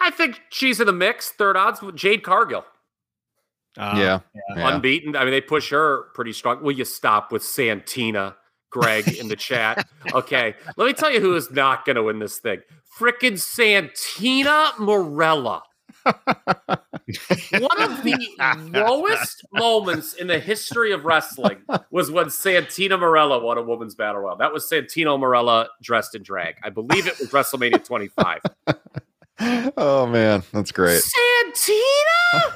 [SPEAKER 6] I think she's in the mix. Third odds with Jade Cargill.
[SPEAKER 7] Uh,
[SPEAKER 3] yeah, yeah.
[SPEAKER 6] Unbeaten. I mean, they push her pretty strong. Will you stop with Santina, Greg, in the chat? Okay. Let me tell you who is not going to win this thing. Frickin' Santina Marella. One of the lowest moments in the history of wrestling was when Santina Marella won a women's battle royal. That was Santino Marella dressed in drag. I believe it was WrestleMania 25.
[SPEAKER 3] oh man, that's great.
[SPEAKER 6] Santina!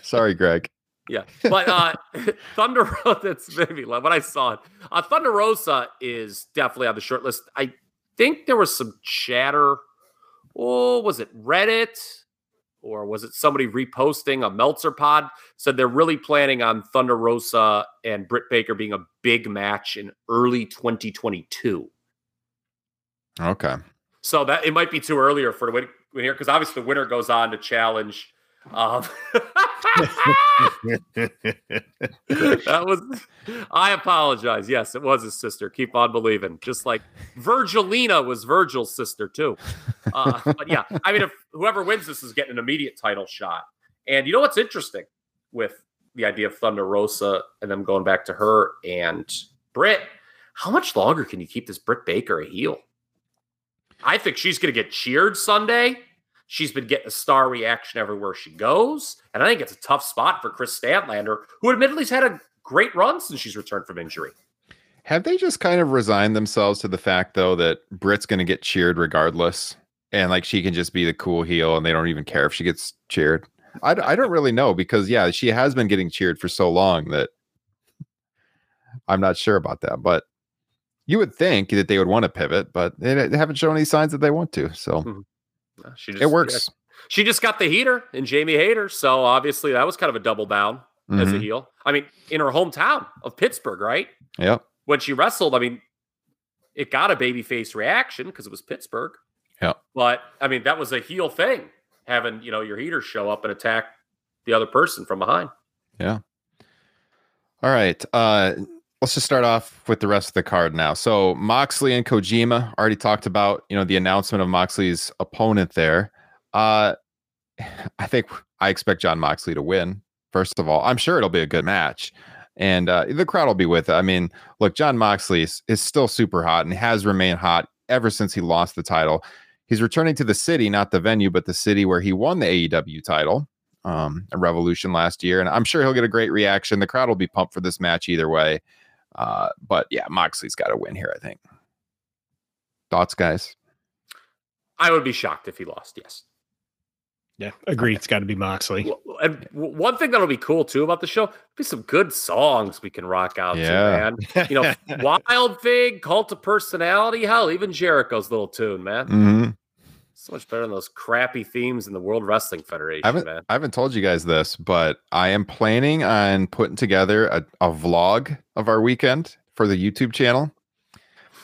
[SPEAKER 3] Sorry, Greg.
[SPEAKER 6] Yeah, but uh, Thunder Rosa. That's maybe love. when I saw it. Uh, Thunder Rosa is definitely on the short list. I think there was some chatter. Oh, was it Reddit or was it somebody reposting a Meltzer pod? Said they're really planning on Thunder Rosa and Britt Baker being a big match in early 2022.
[SPEAKER 3] Okay.
[SPEAKER 6] So that it might be too earlier for the win, win because obviously the winner goes on to challenge. Um, that was. I apologize. Yes, it was his sister. Keep on believing. Just like Virgilina was Virgil's sister too. Uh, but yeah, I mean, if whoever wins this is getting an immediate title shot. And you know what's interesting with the idea of Thunder Rosa and them going back to her and Britt? How much longer can you keep this Britt Baker a heel? I think she's going to get cheered Sunday. She's been getting a star reaction everywhere she goes. And I think it's a tough spot for Kris Statlander, who admittedly has had a great run since she's returned from injury.
[SPEAKER 3] Have they just kind of resigned themselves to the fact though that Britt's going to get cheered regardless, and like she can just be the cool heel, and they don't even care if she gets cheered? I, I don't really know because yeah, she has been getting cheered for so long that I'm not sure about that. But you would think that they would want to pivot, but they, haven't shown any signs that they want to. So
[SPEAKER 6] Uh, She just,
[SPEAKER 3] it works.
[SPEAKER 6] She just got the heater and Jamie Hayter. So obviously that was kind of a double down as a
[SPEAKER 3] Mhm.
[SPEAKER 6] heel. I mean, in her hometown of Pittsburgh, right?
[SPEAKER 3] Yep.
[SPEAKER 6] When she wrestled, I mean, it got a babyface reaction because it was Pittsburgh.
[SPEAKER 3] Yeah.
[SPEAKER 6] But I mean, that was a heel thing, having, you know, your heater show up and attack the other person from behind. Yeah.
[SPEAKER 3] All right. Uh let's just start off with the rest of the card now. So Moxley and Kojima already talked about, you know, the announcement of Moxley's opponent there. Uh I think I expect Jon Moxley to win. First of all, I'm sure it'll be a good match. And uh, the crowd will be with it. I mean, look, Jon Moxley is, is still super hot and has remained hot ever since he lost the title. He's returning to the city, not the venue, but the city where he won the AEW title um, a Revolution last year, and I'm sure he'll get a great reaction. The crowd will be pumped for this match either way. Uh, but yeah, Moxley's got to win here. I think. Thoughts, guys?
[SPEAKER 6] I would be shocked if he lost. Yes.
[SPEAKER 7] Yeah, agree. It's got to be Moxley.
[SPEAKER 6] Well, And w- one thing that'll be cool too about the show be some good songs we can rock out
[SPEAKER 3] Yeah.
[SPEAKER 6] to, man. You know, Wild Thing, Cult of Personality, hell, even Jericho's little tune, man.
[SPEAKER 3] Mm-hmm.
[SPEAKER 6] So much better than those crappy themes in the World Wrestling Federation,
[SPEAKER 3] I haven't,
[SPEAKER 6] man.
[SPEAKER 3] I haven't told you guys this, but I am planning on putting together a, a vlog of our weekend for the YouTube channel.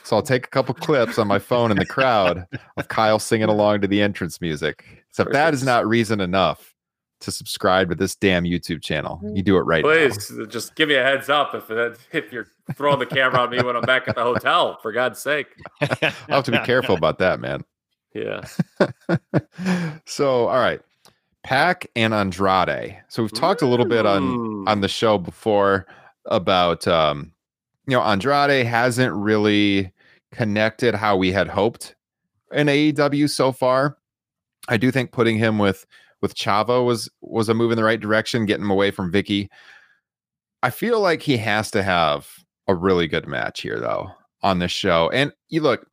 [SPEAKER 3] So I'll take a couple clips on my phone in the crowd of Kyle singing along to the entrance music. So if that is not reason enough to subscribe to this damn YouTube channel, you do it right now.
[SPEAKER 6] Please just give me a heads up if uh, if you're throwing the camera on me when I'm back at the hotel, for God's sake.
[SPEAKER 3] I'll have to be careful about that, man.
[SPEAKER 6] Yeah.
[SPEAKER 3] so, all right. Pac and Andrade. So we've talked a little bit on on the show before about um you know Andrade hasn't really connected how we had hoped in AEW so far. I do think putting him with with Chavo was was a move in the right direction, getting him away from Vickie. I feel like he has to have a really good match here though on this show. And you look,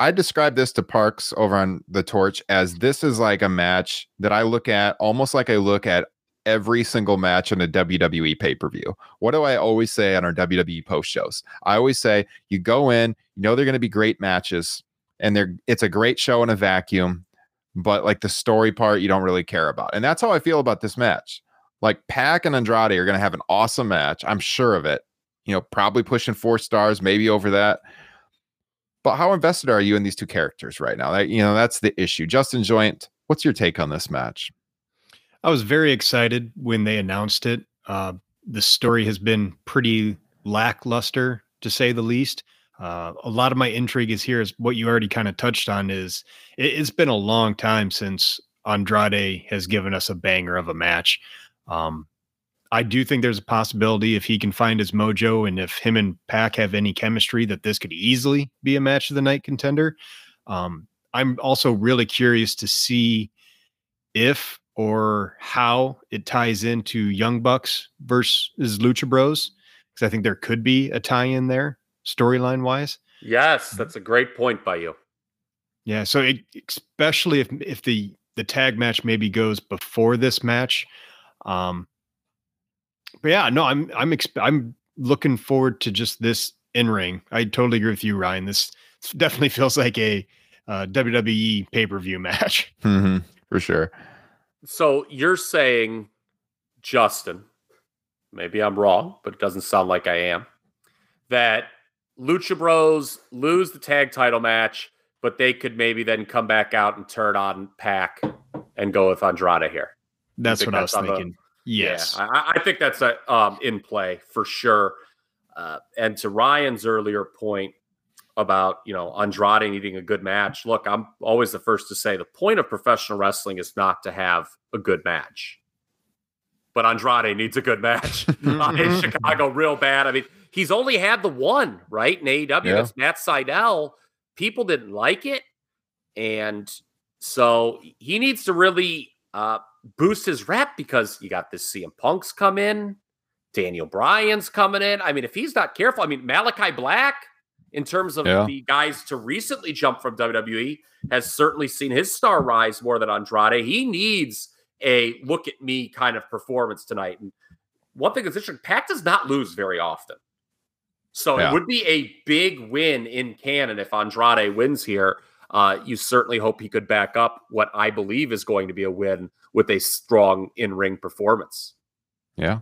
[SPEAKER 3] I describe this to Parks over on the Torch as this is like a match that I look at almost like I look at every single match on a WWE pay per view. What do I always say on our WWE post shows? I always say you go in, you know they're going to be great matches, and they're it's a great show in a vacuum, but like the story part you don't really care about, and that's how I feel about this match. Like Pac and Andrade are going to have an awesome match. I'm sure of it. You know, probably pushing four stars, maybe over that. But how invested are you in these two characters right now? That, you know, that's the issue. Justin Joint, what's your take on this match?
[SPEAKER 7] I was very excited when they announced it. Uh, the story has been pretty lackluster, to say the least. Uh, a lot of my intrigue is here is what you already kind of touched on. Is it, it's been a long time since Andrade has given us a banger of a match. Um, I do think there's a possibility if he can find his mojo and if him and Pac have any chemistry that this could easily be a match of the night contender. Um, I'm also really curious to see if or how it ties into Young Bucks versus Lucha Bros because I think there could be a tie-in there storyline wise.
[SPEAKER 6] Yes, that's a great point by you.
[SPEAKER 7] Yeah, so it, especially if if the the tag match maybe goes before this match, um, but yeah, no, I'm I'm exp- I'm looking forward to just this in ring. I totally agree with you, Ryan. This definitely feels like a uh, WWE pay per view match.
[SPEAKER 3] Mm-hmm, for sure.
[SPEAKER 6] So you're saying, Justin, maybe I'm wrong, but it doesn't sound like I am, that Lucha Bros lose the tag title match, but they could maybe then come back out and turn on Pac and go with Andrade here.
[SPEAKER 7] That's
[SPEAKER 6] think
[SPEAKER 7] what I was
[SPEAKER 6] that's the-
[SPEAKER 7] thinking. Yes.
[SPEAKER 6] Yeah, I, I think that's a, um, in play for sure. Uh, and to Ryan's earlier point about you know Andrade needing a good match, look, I'm always the first to say the point of professional wrestling is not to have a good match, but Andrade needs a good match uh, in Chicago real bad. I mean, he's only had the one right in AEW.
[SPEAKER 3] Yeah.
[SPEAKER 6] That's Matt Sydal. People didn't like it, and so he needs to really uh, boost his rep because you got this CM Punk's come in, Daniel Bryan's coming in. I mean, if he's not careful, I mean, Malakai Black, in terms of
[SPEAKER 3] Yeah.
[SPEAKER 6] the guys to recently jump from WWE, has certainly seen his star rise more than Andrade. He needs a look at me kind of performance tonight. And one thing that's interesting, Pac does not lose very often. So
[SPEAKER 3] Yeah.
[SPEAKER 6] it would be a big win in canon if Andrade wins here. Uh, you certainly hope he could back up what I believe is going to be a win with a strong in ring performance.
[SPEAKER 3] Yeah.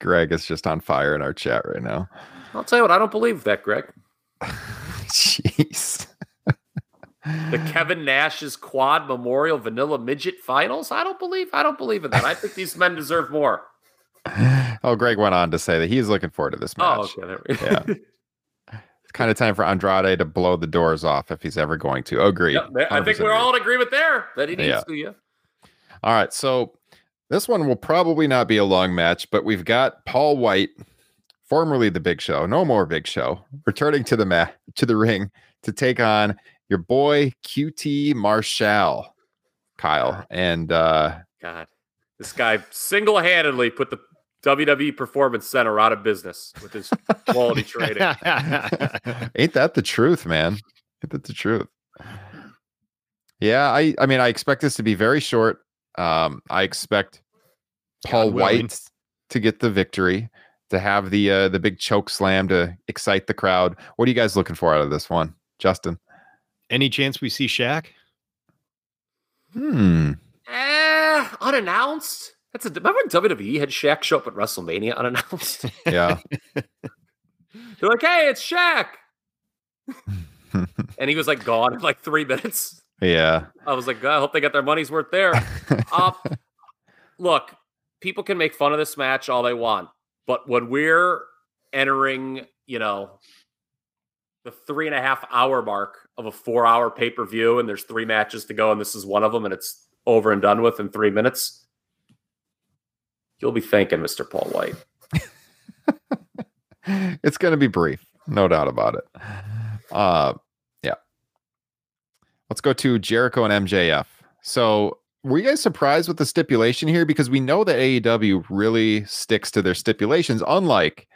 [SPEAKER 3] Greg is just on fire in our chat right now.
[SPEAKER 6] I'll tell you what, I don't believe that, Greg.
[SPEAKER 3] Jeez.
[SPEAKER 6] The Kevin Nash's quad memorial vanilla midget finals. I don't believe. I don't believe in that. I think these men deserve more.
[SPEAKER 3] oh, Greg went on to say that he's looking forward to this match.
[SPEAKER 6] Oh, okay. There we go.
[SPEAKER 3] Yeah. Kind of time for Andrade to blow the doors off if he's ever going to. Agree.
[SPEAKER 6] Yep, I think we're all in agreement there that he needs
[SPEAKER 3] Yeah.
[SPEAKER 6] to. Yeah.
[SPEAKER 3] All right, so this one will probably not be a long match, but we've got Paul White, formerly the Big Show, no more Big Show, returning to the mat to the ring to take on your boy QT Marshall, Kyle, and uh,
[SPEAKER 6] God, this guy single handedly put the WWE Performance Center out of business with his quality trading.
[SPEAKER 3] ain't that the truth, man? Ain't that the truth? Yeah, I I mean I expect this to be very short. Um, I expect Paul
[SPEAKER 7] God willing.
[SPEAKER 3] White to get the victory, to have the uh, the big choke slam to excite the crowd. What are you guys looking for out of this one, Justin?
[SPEAKER 7] Any chance we see Shaq?
[SPEAKER 3] Hmm.
[SPEAKER 6] Eh, unannounced. That's a remember when WWE had Shaq show up at WrestleMania unannounced.
[SPEAKER 3] Yeah.
[SPEAKER 6] They're like, "Hey, it's Shaq," and he was like gone in like three minutes.
[SPEAKER 3] yeah.
[SPEAKER 6] I was like, I hope they got their money's worth there. Uh, look, people can make fun of this match all they want, but when we're entering, you know, the three and a half hour mark of a four hour pay per view, and there's three matches to go, and this is one of them, and it's over and done with in three minutes, you'll be thanking Mr. Paul White.
[SPEAKER 3] it's going to be brief, no doubt about it. Uh, yeah. Let's go to Jericho and MJF. So, were you guys surprised with the stipulation here? Because we know that AEW really sticks to their stipulations, unlike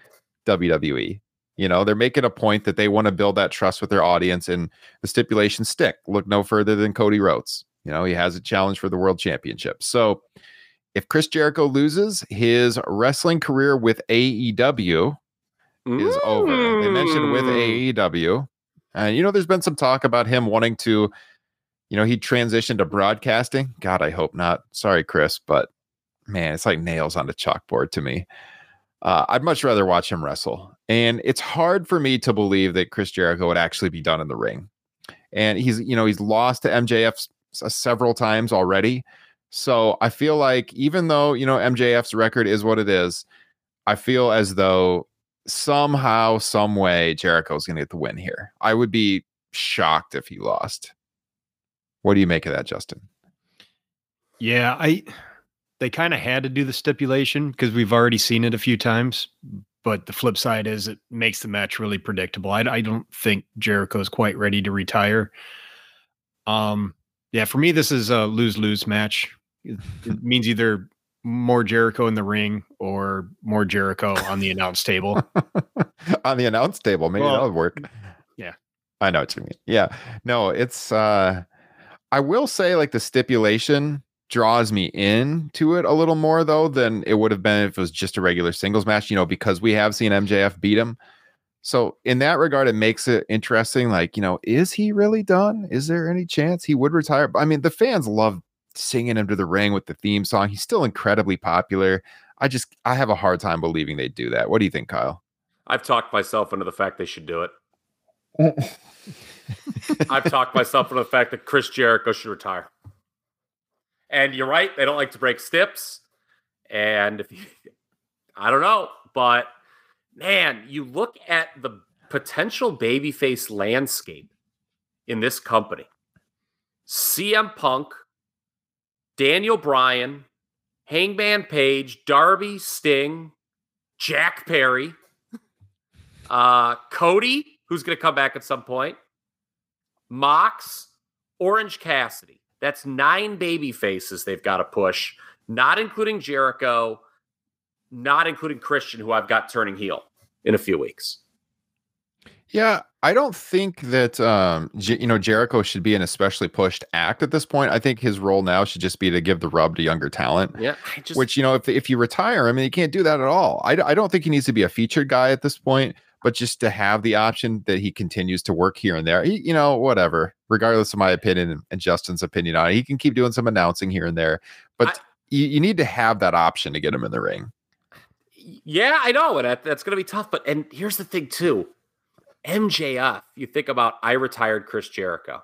[SPEAKER 3] WWE. You know, they're making a point that they want to build that trust with their audience, and the stipulations stick. Look no further than Cody Rhodes. You know, he has a challenge for the world championship. So, if Chris Jericho loses, his wrestling career with AEW is over. They mentioned with
[SPEAKER 6] Mm.
[SPEAKER 3] AEW. And, you know, there's been some talk about him wanting to, you know, he transitioned to broadcasting. God, I hope not. Sorry, Chris, but man, it's like nails on a chalkboard to me. Uh, I'd much rather watch him wrestle. And it's hard for me to believe that Chris Jericho would actually be done in the ring. And he's, you know, he's lost to MJF s- s- several times already. So I feel like even though, you know, MJF's record is what it is, I feel as though somehow, some way, Jericho's going to get the win here. I would be shocked if he lost. What do you make of that, Justin?
[SPEAKER 7] Yeah, I they kind of had to do the stipulation because we've already seen it a few times. But the flip side is it makes the match really predictable. I, I don't think Jericho's quite ready to retire. Um, yeah, for me, this is a lose lose match. It, it means either more Jericho in the ring or more Jericho on the announce table.
[SPEAKER 3] On the announce table, maybe
[SPEAKER 7] Well,
[SPEAKER 3] that would work.
[SPEAKER 7] yeah.
[SPEAKER 3] I know what you mean. Yeah. No, it's uh I will say like the stipulation draws me in to it a little more though than it would have been if it was just a regular singles match, you know, because we have seen MJF beat him. So in that regard, it makes it interesting. Like, you know, is he really done? Is there any chance he would retire? I mean, the fans love singing him to the ring with the theme song. He's still incredibly popular. I just I have a hard time believing they'd do that. What do you think, Kyle?
[SPEAKER 6] I've talked myself into the fact they should do it. I've talked myself into the fact that Chris Jericho should retire. And you're right, they don't like to break stips. And if you, I don't know, but man, you look at the potential babyface landscape in this company. CM Punk, Daniel Bryan, Hangman Page, Darby Sting, Jack Perry, uh, Cody, who's going to come back at some point, Mox, Orange Cassidy. That's nine baby faces they've got to push, not including Jericho, not including Christian, who I've got turning heel in a few weeks.
[SPEAKER 3] Yeah, I don't think that um J- you know Jericho should be an especially pushed act at this point. I think his role now should just be to give the rub to younger talent.
[SPEAKER 6] Yeah, I just
[SPEAKER 3] Which you know, if if you retire, I mean, you can't do that at all. I, I don't think he needs to be a featured guy at this point, but just to have the option that he continues to work here and there. He, you know, whatever. Regardless of my opinion and, and Justin's opinion on it, he can keep doing some announcing here and there. But
[SPEAKER 6] I-
[SPEAKER 3] you, you need to have that option to get him in the ring.
[SPEAKER 6] Yeah, I know, and that, that's going to be tough. But and here's the thing too, MJF. You think about I retired Chris Jericho.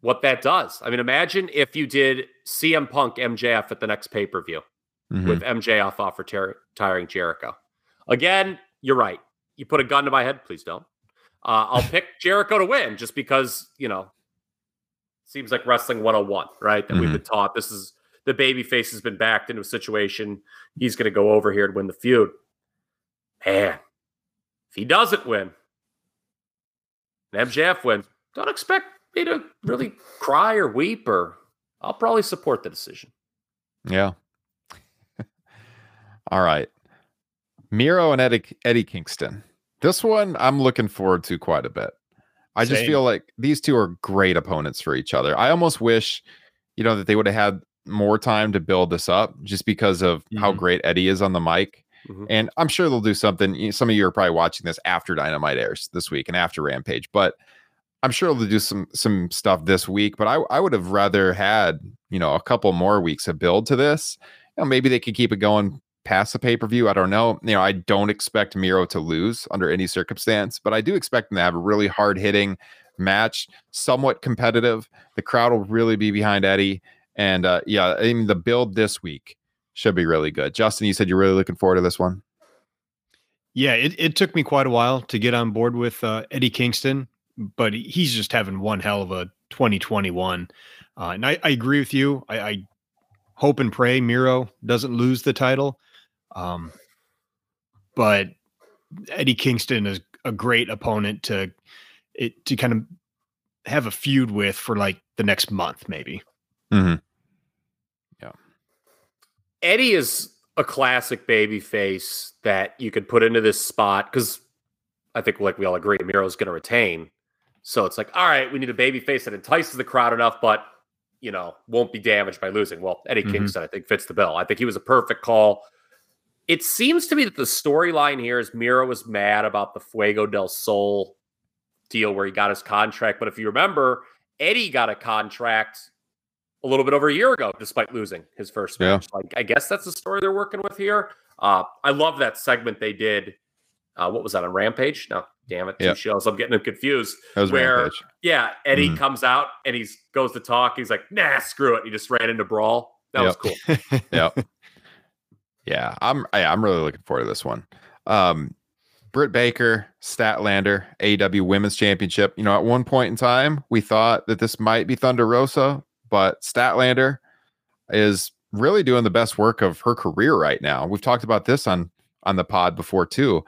[SPEAKER 6] What that does. I mean, imagine if you did CM Punk MJF at the next pay per view
[SPEAKER 3] Mhm.
[SPEAKER 6] with MJF off retiring retiring Jericho. Again, you're right. You put a gun to my head. Please don't. Uh, I'll pick Jericho to win just because you know. Seems like wrestling 101, right? That we've
[SPEAKER 3] Mhm.
[SPEAKER 6] been taught. This is the baby face has been backed into a situation. He's going to go over here and win the feud. Man, if he doesn't win, and MJF wins, don't expect me to really cry or weep, or I'll probably support the decision.
[SPEAKER 3] Yeah. All right. Miro and Eddie, Eddie Kingston. This one I'm looking forward to quite a bit. I just feel like these two are great opponents for each other. I almost wish, you know, that they would have had more time to build this up just because of how
[SPEAKER 7] Mhm.
[SPEAKER 3] great Eddie is on the mic.
[SPEAKER 6] Mhm.
[SPEAKER 3] And I'm sure they'll do something. Some of you are probably watching this after Dynamite airs this week and after Rampage, but I'm sure they'll do some some stuff this week. But I I would have rather had you know a couple more weeks of build to this. You know, maybe they could keep it going past the pay per view. I don't know. You know, I don't expect Miro to lose under any circumstance, but I do expect them to have a really hard hitting match, somewhat competitive. The crowd will really be behind Eddie, and uh, yeah, I mean the build this week should be really good. Justin, you said you're really looking forward to this one.
[SPEAKER 7] Yeah, it, it took me quite a while to get on board with uh, Eddie Kingston, but he's just having one hell of a 2021. Uh, and I, I agree with you. I, I hope and pray Miro doesn't lose the title. Um, but Eddie Kingston is a great opponent to it to kind of have a feud with for like the next month, maybe.
[SPEAKER 3] Mm-hmm.
[SPEAKER 6] Eddie is a classic baby face that you could put into this spot because I think, like we all agree, Miro's going to retain. So it's like, all right, we need a baby face that entices the crowd enough, but you know, won't be damaged by losing. Well, Eddie
[SPEAKER 3] Mhm.
[SPEAKER 6] Kingston, I think, fits the bill. I think he was a perfect call. It seems to me that the storyline here is Miro was mad about the Fuego del Sol deal where he got his contract. But if you remember, Eddie got a contract a little bit over a year ago, despite losing his first
[SPEAKER 3] Yeah.
[SPEAKER 6] match. Like, I guess that's the story they're working with here. Uh, I love that segment they did. Uh, what was that on Rampage? No, damn it, two
[SPEAKER 3] Yeah.
[SPEAKER 6] shows. I'm getting them confused.
[SPEAKER 3] That was
[SPEAKER 6] Where-
[SPEAKER 3] Rampage.
[SPEAKER 6] Yeah, Eddie
[SPEAKER 3] Mhm.
[SPEAKER 6] comes out and he goes to talk. He's like, "Nah, screw it." He just ran into brawl. That was cool.
[SPEAKER 3] yeah, yeah, I'm I'm really looking forward to this one. Um Britt Baker, Statlander, AEW Women's Championship. You know, at one point in time, we thought that this might be Thunder Rosa, but Statlander is really doing the best work of her career right now. We've talked about this on on the pod before too.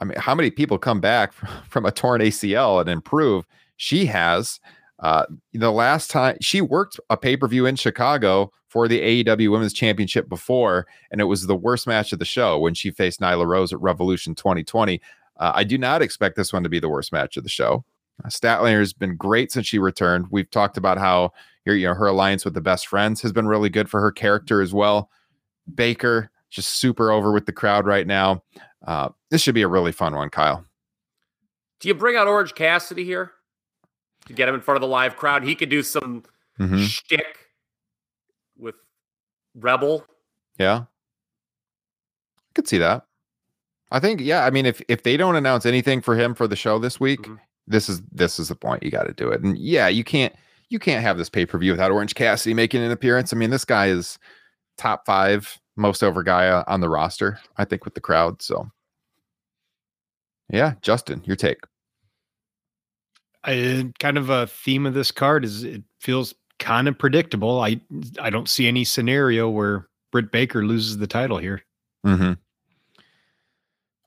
[SPEAKER 3] I mean, how many people come back from a torn ACL and improve? She has. Uh, the last time she worked a pay per view in Chicago for the AEW Women's Championship before, and it was the worst match of the show when she faced Nyla Rose at Revolution 2020. Uh, I do not expect this one to be the worst match of the show. Uh, Statlander has been great since she returned. We've talked about how her, you know, her alliance with the best friends has been really good for her character as well. Baker just super over with the crowd right now. Uh, this should be a really fun one, Kyle.
[SPEAKER 6] Do you bring out Orange Cassidy here to get him in front of the live crowd? He could do some
[SPEAKER 3] Mhm.
[SPEAKER 6] shtick with Rebel.
[SPEAKER 3] Yeah. I could see that. I think, yeah. I mean, if if they don't announce anything for him for the show this week,
[SPEAKER 6] Mhm.
[SPEAKER 3] This is this is the point. You got to do it. And yeah, you can't you can't have this pay per view without Orange Cassidy making an appearance. I mean, this guy is top five most over guy on the roster. I think with the crowd. So yeah, Justin, your take.
[SPEAKER 7] I, kind of a theme of this card is it feels kind of predictable. I I don't see any scenario where Britt Baker loses the title here.
[SPEAKER 3] Mm-hmm.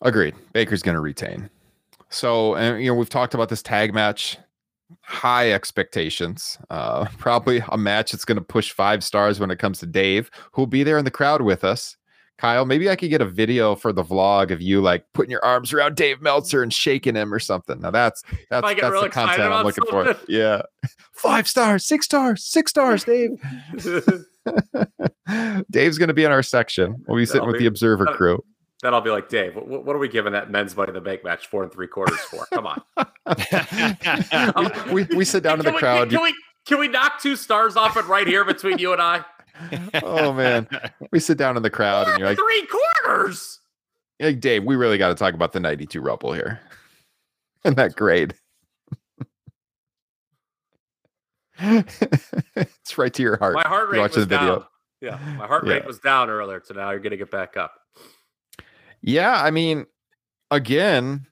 [SPEAKER 3] Agreed. Baker's going to retain. So, and you know, we've talked about this tag match. High expectations. Uh, probably a match that's going to push five stars when it comes to Dave, who'll be there in the crowd with us. Kyle, maybe I could get a video for the vlog of you like putting your arms around Dave Meltzer and shaking him or something. Now that's that's that's the content I'm looking for. Yeah, five stars, six stars, six stars, Dave. Dave's going to be in our section. We'll be sitting
[SPEAKER 6] That'll
[SPEAKER 3] with
[SPEAKER 6] be-
[SPEAKER 3] the Observer crew.
[SPEAKER 6] Then I'll be like, Dave, what, what are we giving that men's money in the bank match four and three quarters for? Come on.
[SPEAKER 3] we, we, we sit down in the
[SPEAKER 6] we-
[SPEAKER 3] crowd.
[SPEAKER 6] Can we can we knock two stars off it right here between you and I?
[SPEAKER 3] oh man, we sit down in the crowd, and you're like,
[SPEAKER 6] three quarters.
[SPEAKER 3] "Hey, Dave, we really got to talk about the '92 Rumble here, and that grade." it's right to your heart.
[SPEAKER 6] My heart rate
[SPEAKER 3] watching
[SPEAKER 6] was
[SPEAKER 3] the video.
[SPEAKER 6] down. Yeah, my heart rate was down earlier, so now you're gonna get back up.
[SPEAKER 3] Yeah, I mean, again,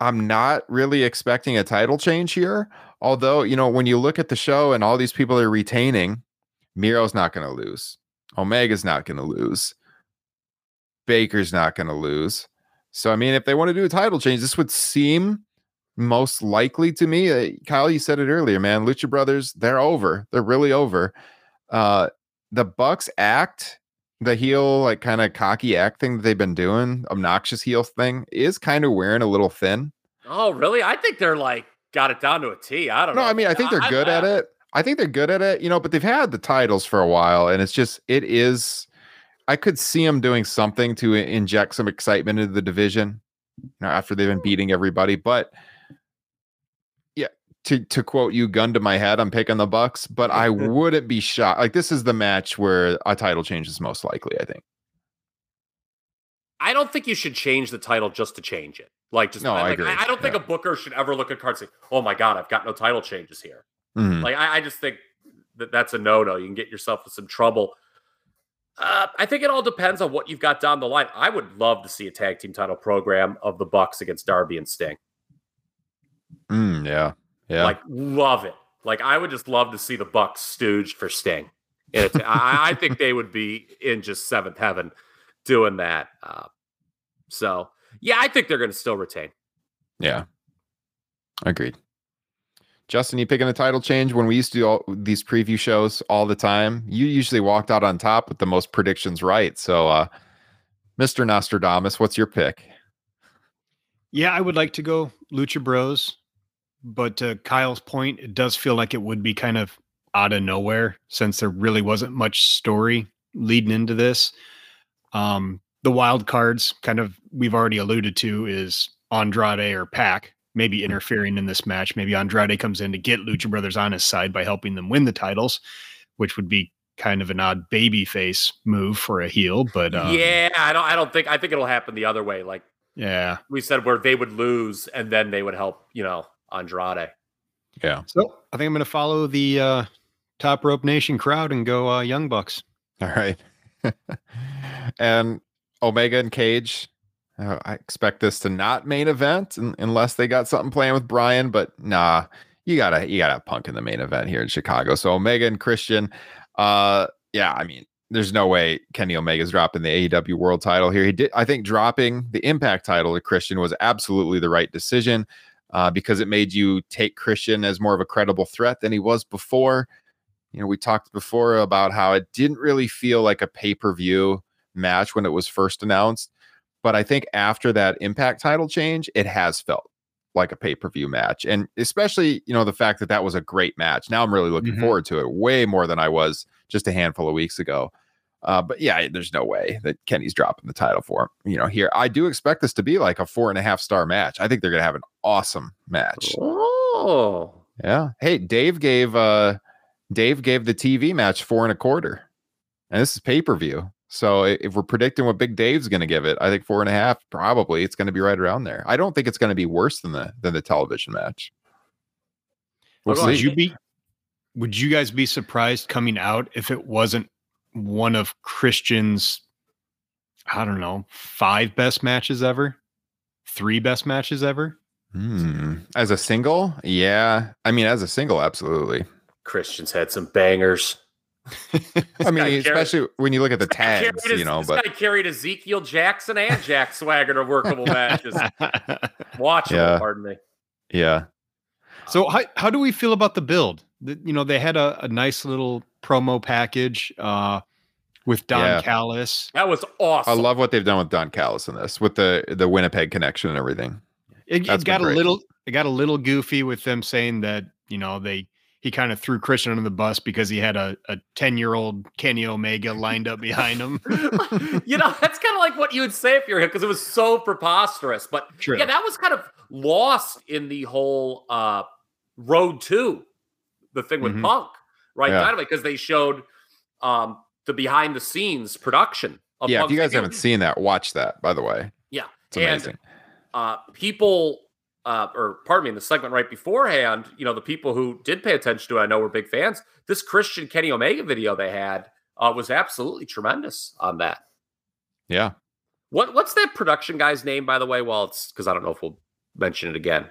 [SPEAKER 3] I'm not really expecting a title change here. Although, you know, when you look at the show and all these people are retaining, Miro's not going to lose. Omega's not going to lose. Baker's not going to lose. So, I mean, if they want to do a title change, this would seem most likely to me. Uh, Kyle, you said it earlier, man. Lucha Brothers, they're over. They're really over. Uh, the Bucks act the heel like kind of cocky act thing that they've been doing, obnoxious heel thing, is kind of wearing a little thin.
[SPEAKER 6] Oh, really? I think they're like got it down to a T. I don't
[SPEAKER 3] No,
[SPEAKER 6] know.
[SPEAKER 3] I mean I think they're good at it. I think they're good at it, you know, but they've had the titles for a while, and it's just it is. I could see them doing something to inject some excitement into the division you know, after they've been hmm. beating everybody. But to to quote you, gun to my head, I'm picking the Bucks, but I wouldn't be shocked. Like this is the match where a title change is most likely. I think.
[SPEAKER 6] I don't think you should change the title just to change it. Like, just
[SPEAKER 3] No, I
[SPEAKER 6] like,
[SPEAKER 3] agree.
[SPEAKER 6] I, don't think
[SPEAKER 3] Yeah.
[SPEAKER 6] a booker should ever look at cards and say, "Oh my god, I've got no title changes here."
[SPEAKER 3] Mhm.
[SPEAKER 6] Like, I, I just think that that's a no-no. You can get yourself in some trouble. Uh, I think it all depends on what you've got down the line. I would love to see a tag team title program of the Bucks against Darby and Sting.
[SPEAKER 3] Mm, yeah. Yeah.
[SPEAKER 6] Like love it. Like I would just love to see the Bucks stooge for Sting. And it's, I, I think they would be in just seventh heaven doing that. Uh, so yeah, I think they're going to still retain.
[SPEAKER 3] yeah. Agreed. Justin, you picking a title change when we used to do all these preview shows all the time? You usually walked out on top with the most predictions right. So, uh, Mr. Nostradamus, what's your pick?
[SPEAKER 7] Yeah, I would like to go Lucha Bros, but to Kyle's point, it does feel like it would be kind of out of nowhere since there really wasn't much story leading into this. Um, the wild cards, kind of, we've already alluded to, is Andrade or Pac maybe interfering in this match. Maybe Andrade comes in to get Lucha Brothers on his side by helping them win the titles, which would be kind of an odd baby face move for a heel. But um,
[SPEAKER 6] yeah, I don't. I don't think. I think it'll happen the other way. Like
[SPEAKER 7] yeah.
[SPEAKER 6] we said, where they would lose and then they would help. You know, Andrade.
[SPEAKER 3] Yeah.
[SPEAKER 7] So I think I'm going to follow the uh, Top Rope Nation crowd and go uh, Young Bucks.
[SPEAKER 3] All right. and Omega and Cage. Uh, I expect this to not main event un- unless they got something playing with Brian, but nah, you gotta you gotta have Punk in the main event here in Chicago. So Omega and Christian, uh, yeah, I mean, there's no way Kenny Omega's dropping the AEW World Title here. He did, I think, dropping the Impact title to Christian was absolutely the right decision uh, because it made you take Christian as more of a credible threat than he was before. You know, we talked before about how it didn't really feel like a pay per view match when it was first announced. But I think after that Impact title change, it has felt like a pay per view match. And especially, you know, the fact that that was a great match. Now I'm really looking
[SPEAKER 7] Mhm.
[SPEAKER 3] forward to it way more than I was just a handful of weeks ago. Uh, but yeah, there's no way that Kenny's dropping the title for him. You know, here I do expect this to be like a four and a half star match. I think they're gonna have an awesome match.
[SPEAKER 6] Oh,
[SPEAKER 3] Yeah. Hey, Dave gave uh Dave gave the TV match four and a quarter. And this is pay-per-view. So if we're predicting what Big Dave's gonna give it, I think four and a half, probably it's gonna be right around there. I don't think it's gonna be worse than the than the television match. We'll
[SPEAKER 7] Would you be? Would you guys be surprised coming out if it wasn't one of Christian's? I don't know, five best matches ever, three best matches ever.
[SPEAKER 3] Hmm. As a single, yeah. I mean, as a single, absolutely.
[SPEAKER 6] Christian's had some bangers.
[SPEAKER 3] I
[SPEAKER 6] guy
[SPEAKER 3] mean,
[SPEAKER 6] carried-
[SPEAKER 3] especially when you look at the
[SPEAKER 6] Carried
[SPEAKER 3] tags,
[SPEAKER 6] his-
[SPEAKER 3] you know,
[SPEAKER 6] this
[SPEAKER 3] but
[SPEAKER 6] guy carried Ezekiel Jackson and Jack Swagger to workable matches. Watchable,
[SPEAKER 3] Yeah.
[SPEAKER 6] pardon me.
[SPEAKER 3] yeah.
[SPEAKER 7] So how how do we feel about the build? The- you know, they had a, a nice little promo package uh, with Don
[SPEAKER 3] Yeah.
[SPEAKER 7] Callis.
[SPEAKER 6] That was awesome.
[SPEAKER 3] I love what they've done with Don Callis in this, with the the Winnipeg connection and everything.
[SPEAKER 7] It, it got a little it got a little goofy with them saying that you know they he kind of threw Christian under the bus because he had a a ten year old Kenny Omega lined up behind him.
[SPEAKER 6] you know, that's kind of like what you would say if you're him because it was so preposterous. But
[SPEAKER 7] True.
[SPEAKER 6] yeah, that was kind of lost in the whole uh road to the thing with
[SPEAKER 7] Mhm.
[SPEAKER 6] Punk, right?
[SPEAKER 3] Yeah.
[SPEAKER 6] Kind of because they showed um the behind the scenes production of
[SPEAKER 3] yeah, if you guys haven't seen that, watch that, by the way.
[SPEAKER 6] yeah,
[SPEAKER 3] It's
[SPEAKER 6] and
[SPEAKER 3] amazing.
[SPEAKER 6] uh, people, uh, or pardon me, in the segment right beforehand, you know, the people who did pay attention to it, I know were big fans. This Christian Kenny Omega video they had uh, was absolutely tremendous on that.
[SPEAKER 3] Yeah.
[SPEAKER 6] What what's that production guy's name, by the way? Well, it's because I don't know if we'll mention it again.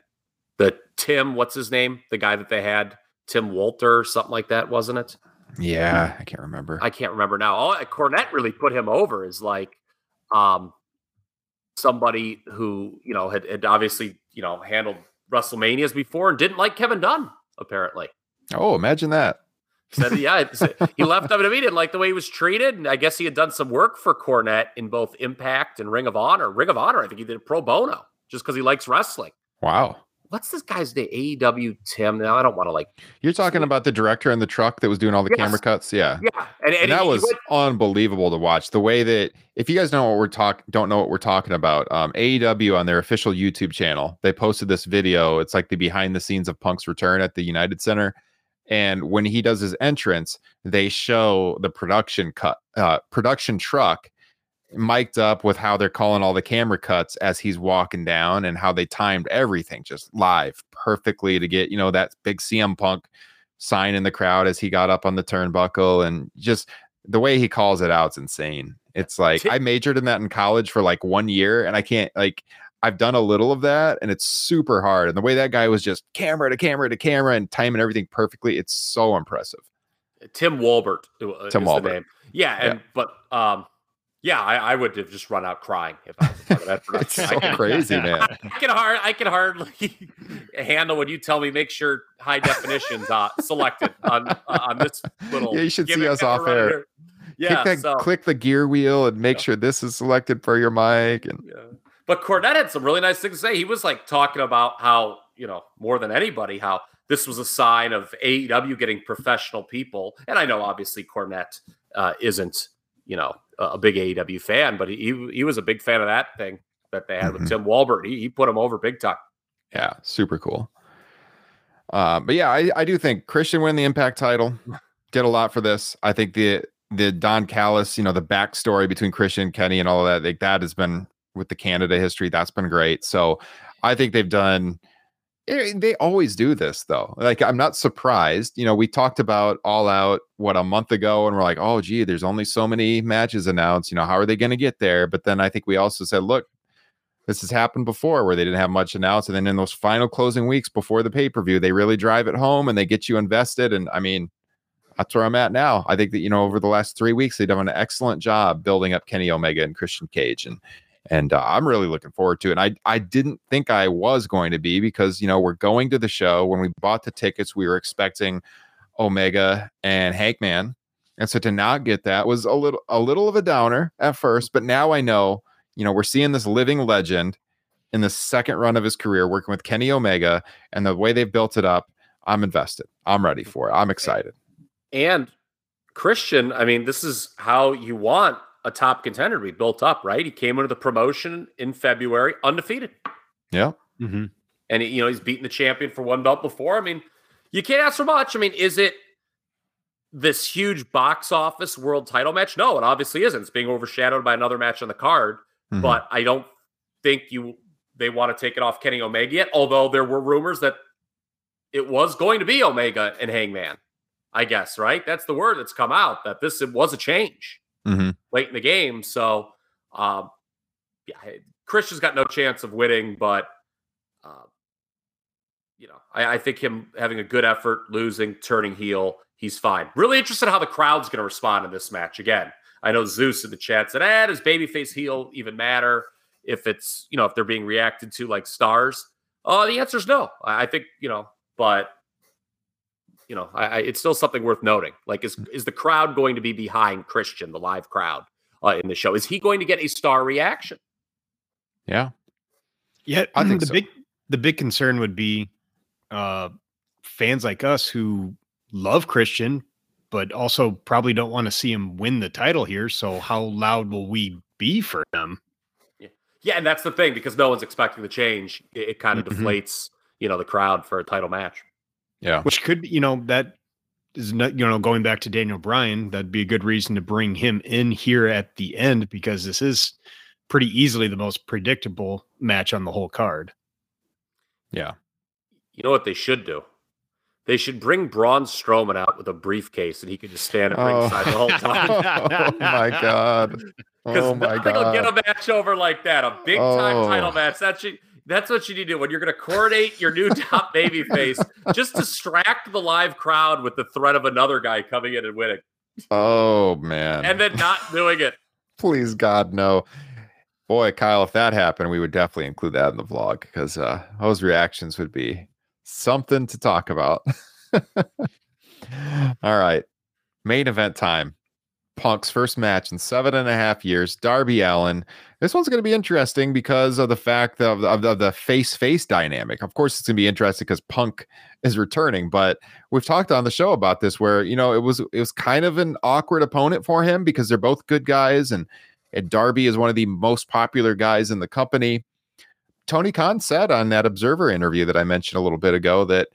[SPEAKER 6] The Tim, what's his name? The guy that they had, Tim Walter, something like that, wasn't it?
[SPEAKER 3] Yeah. I can't remember.
[SPEAKER 6] I can't remember now. All Cornette really put him over is like um somebody who, you know, had, had obviously, you know, handled WrestleManias before and didn't like Kevin Dunn, apparently.
[SPEAKER 3] oh, imagine that.
[SPEAKER 6] Said yeah, he left WWE, didn't like the way he was treated. And I guess he had done some work for Cornette in both Impact and Ring of Honor. Ring of Honor, I think he did pro bono just because he likes wrestling.
[SPEAKER 3] Wow.
[SPEAKER 6] What's this guy's name? AEW Tim. Now I don't want to like
[SPEAKER 3] You're talking about the director in the truck that was doing all the camera cuts? Yeah.
[SPEAKER 6] yeah. And, and
[SPEAKER 3] And that was
[SPEAKER 6] went-
[SPEAKER 3] unbelievable to watch. The way that, if you guys know what we're talking, don't know what we're talking about, um, AEW on their official YouTube channel, they posted this video. It's like the behind the scenes of Punk's return at the United Center. And when he does his entrance, they show the production cut, uh, production truck mic'd up with how they're calling all the camera cuts as he's walking down and how they timed everything just live perfectly to get, you know, that big CM Punk sign in the crowd as he got up on the turnbuckle and just the way he calls it out is insane. It's like I majored in that in college for like one year and I can't like I've done a little of that and it's super hard. And the way that guy was just camera to camera to camera and timing everything perfectly, it's so impressive.
[SPEAKER 6] Tim Walbert uh,
[SPEAKER 3] Tim
[SPEAKER 6] is
[SPEAKER 3] Walbert.
[SPEAKER 6] the name. Yeah, and but um, yeah, I, I would have just run out crying if I was a part of that
[SPEAKER 3] It's so crazy, man.
[SPEAKER 6] I can hard I can hardly handle when you tell me make sure high definitions uh, selected on uh, on this little.
[SPEAKER 3] Yeah, you should see us off air.
[SPEAKER 6] here. Yeah,
[SPEAKER 3] click, that,
[SPEAKER 6] so,
[SPEAKER 3] click the gear wheel and make
[SPEAKER 6] Yeah.
[SPEAKER 3] sure this is selected for your mic. And
[SPEAKER 6] yeah. But Cornette had some really nice things to say. He was like talking about how you know more than anybody how this was a sign of AEW getting professional people. And I know obviously Cornette uh, isn't you know a big AEW fan, but he he was a big fan of that thing that they had
[SPEAKER 3] Mhm.
[SPEAKER 6] with Tim Walbert. He, he put him over big time.
[SPEAKER 3] yeah, super cool. Uh, but yeah, I, I do think Christian win the Impact title. Did a lot for this. I think the the Don Callis, you know, the backstory between Christian and Kenny and all of that, like that has been with the Canada history. That's been great. So I think they've done. Eh, They always do this though. Like I'm not surprised. You know, we talked about All Out what a month ago, and we're like, oh, gee, there's only so many matches announced. You know, how are they going to get there? But then I think we also said, look, this has happened before where they didn't have much announced, and then in those final closing weeks before the pay per view, they really drive it home and they get you invested. And I mean, that's where I'm at now. I think that you know over the last three weeks they've done an excellent job building up Kenny Omega and Christian Cage, and and uh, I'm really looking forward to it. And I I didn't think I was going to be because you know we're going to the show. When we bought the tickets, we were expecting Omega and Hangman, and so to not get that was a little a little of a downer at first. But now I know you know we're seeing this living legend in the second run of his career working with Kenny Omega, and the way they've built it up. I'm invested. I'm ready for it. I'm excited.
[SPEAKER 6] And Christian, I mean, this is how you want a top contender to be built up, right? He came into the promotion in February undefeated.
[SPEAKER 3] Yeah.
[SPEAKER 7] Mhm.
[SPEAKER 6] And you know, he's beaten the champion for one belt before. I mean, you can't ask for much. I mean, is it this huge box office world title match? No, it obviously isn't. It's being overshadowed by another match on the card.
[SPEAKER 3] Mhm.
[SPEAKER 6] But I don't think you they want to take it off Kenny Omega yet. Although there were rumors that it was going to be Omega and Hangman. I guess right. That's the word that's come out that this it was a change
[SPEAKER 3] Mhm.
[SPEAKER 6] late in the game. So, um, yeah, Christian's got no chance of winning, but uh, you know, I, I think him having a good effort, losing, turning heel, he's fine. Really interested in how the crowd's going to respond in this match. Again, I know Zeus in the chat said, "Ah, does babyface heel even matter if it's you know if they're being reacted to like stars?" Uh, the answer is no. I, I think you know, but you know, I, I, it's still something worth noting. Like, is is the crowd going to be behind Christian, the live crowd uh, in the show? Is he going to get a star reaction?
[SPEAKER 3] Yeah.
[SPEAKER 7] Yeah,
[SPEAKER 3] I think
[SPEAKER 7] the
[SPEAKER 3] so.
[SPEAKER 7] big the big concern would be uh fans like us who love Christian, but also probably don't want to see him win the title here. So how loud will we be for him?
[SPEAKER 6] Yeah, yeah, and that's the thing because no one's expecting the change. It, it kind of
[SPEAKER 7] Mhm.
[SPEAKER 6] deflates, you know, the crowd for a title match.
[SPEAKER 3] Yeah.
[SPEAKER 7] Which could, you know, that is not, you know, going back to Daniel Bryan, that'd be a good reason to bring him in here at the end because this is pretty easily the most predictable match on the whole card.
[SPEAKER 3] Yeah.
[SPEAKER 6] You know what they should do? They should bring Braun Strowman out with a briefcase, and he could just stand at oh. ringside the whole time.
[SPEAKER 3] oh my god.
[SPEAKER 6] Because
[SPEAKER 3] Oh my
[SPEAKER 6] nothing will get a match over like that. A big time
[SPEAKER 3] Oh.
[SPEAKER 6] title match. That's you, that's what you need to do when you're going to coordinate your new top baby face. Just distract the live crowd with the threat of another guy coming in and winning,
[SPEAKER 3] Oh man.
[SPEAKER 6] and then not doing it.
[SPEAKER 3] please God no. Boy, Kyle, if that happened, we would definitely include that in the vlog because uh, those reactions would be something to talk about. All right, main event time. Punk's first match in seven and a half years. Darby Allin. This one's going to be interesting because of the fact of, of, of the face face dynamic. Of course, it's going to be interesting because Punk is returning, but we've talked on the show about this where you know it was it was kind of an awkward opponent for him because they're both good guys and, and Darby is one of the most popular guys in the company. Tony Khan said on that Observer interview that I mentioned a little bit ago that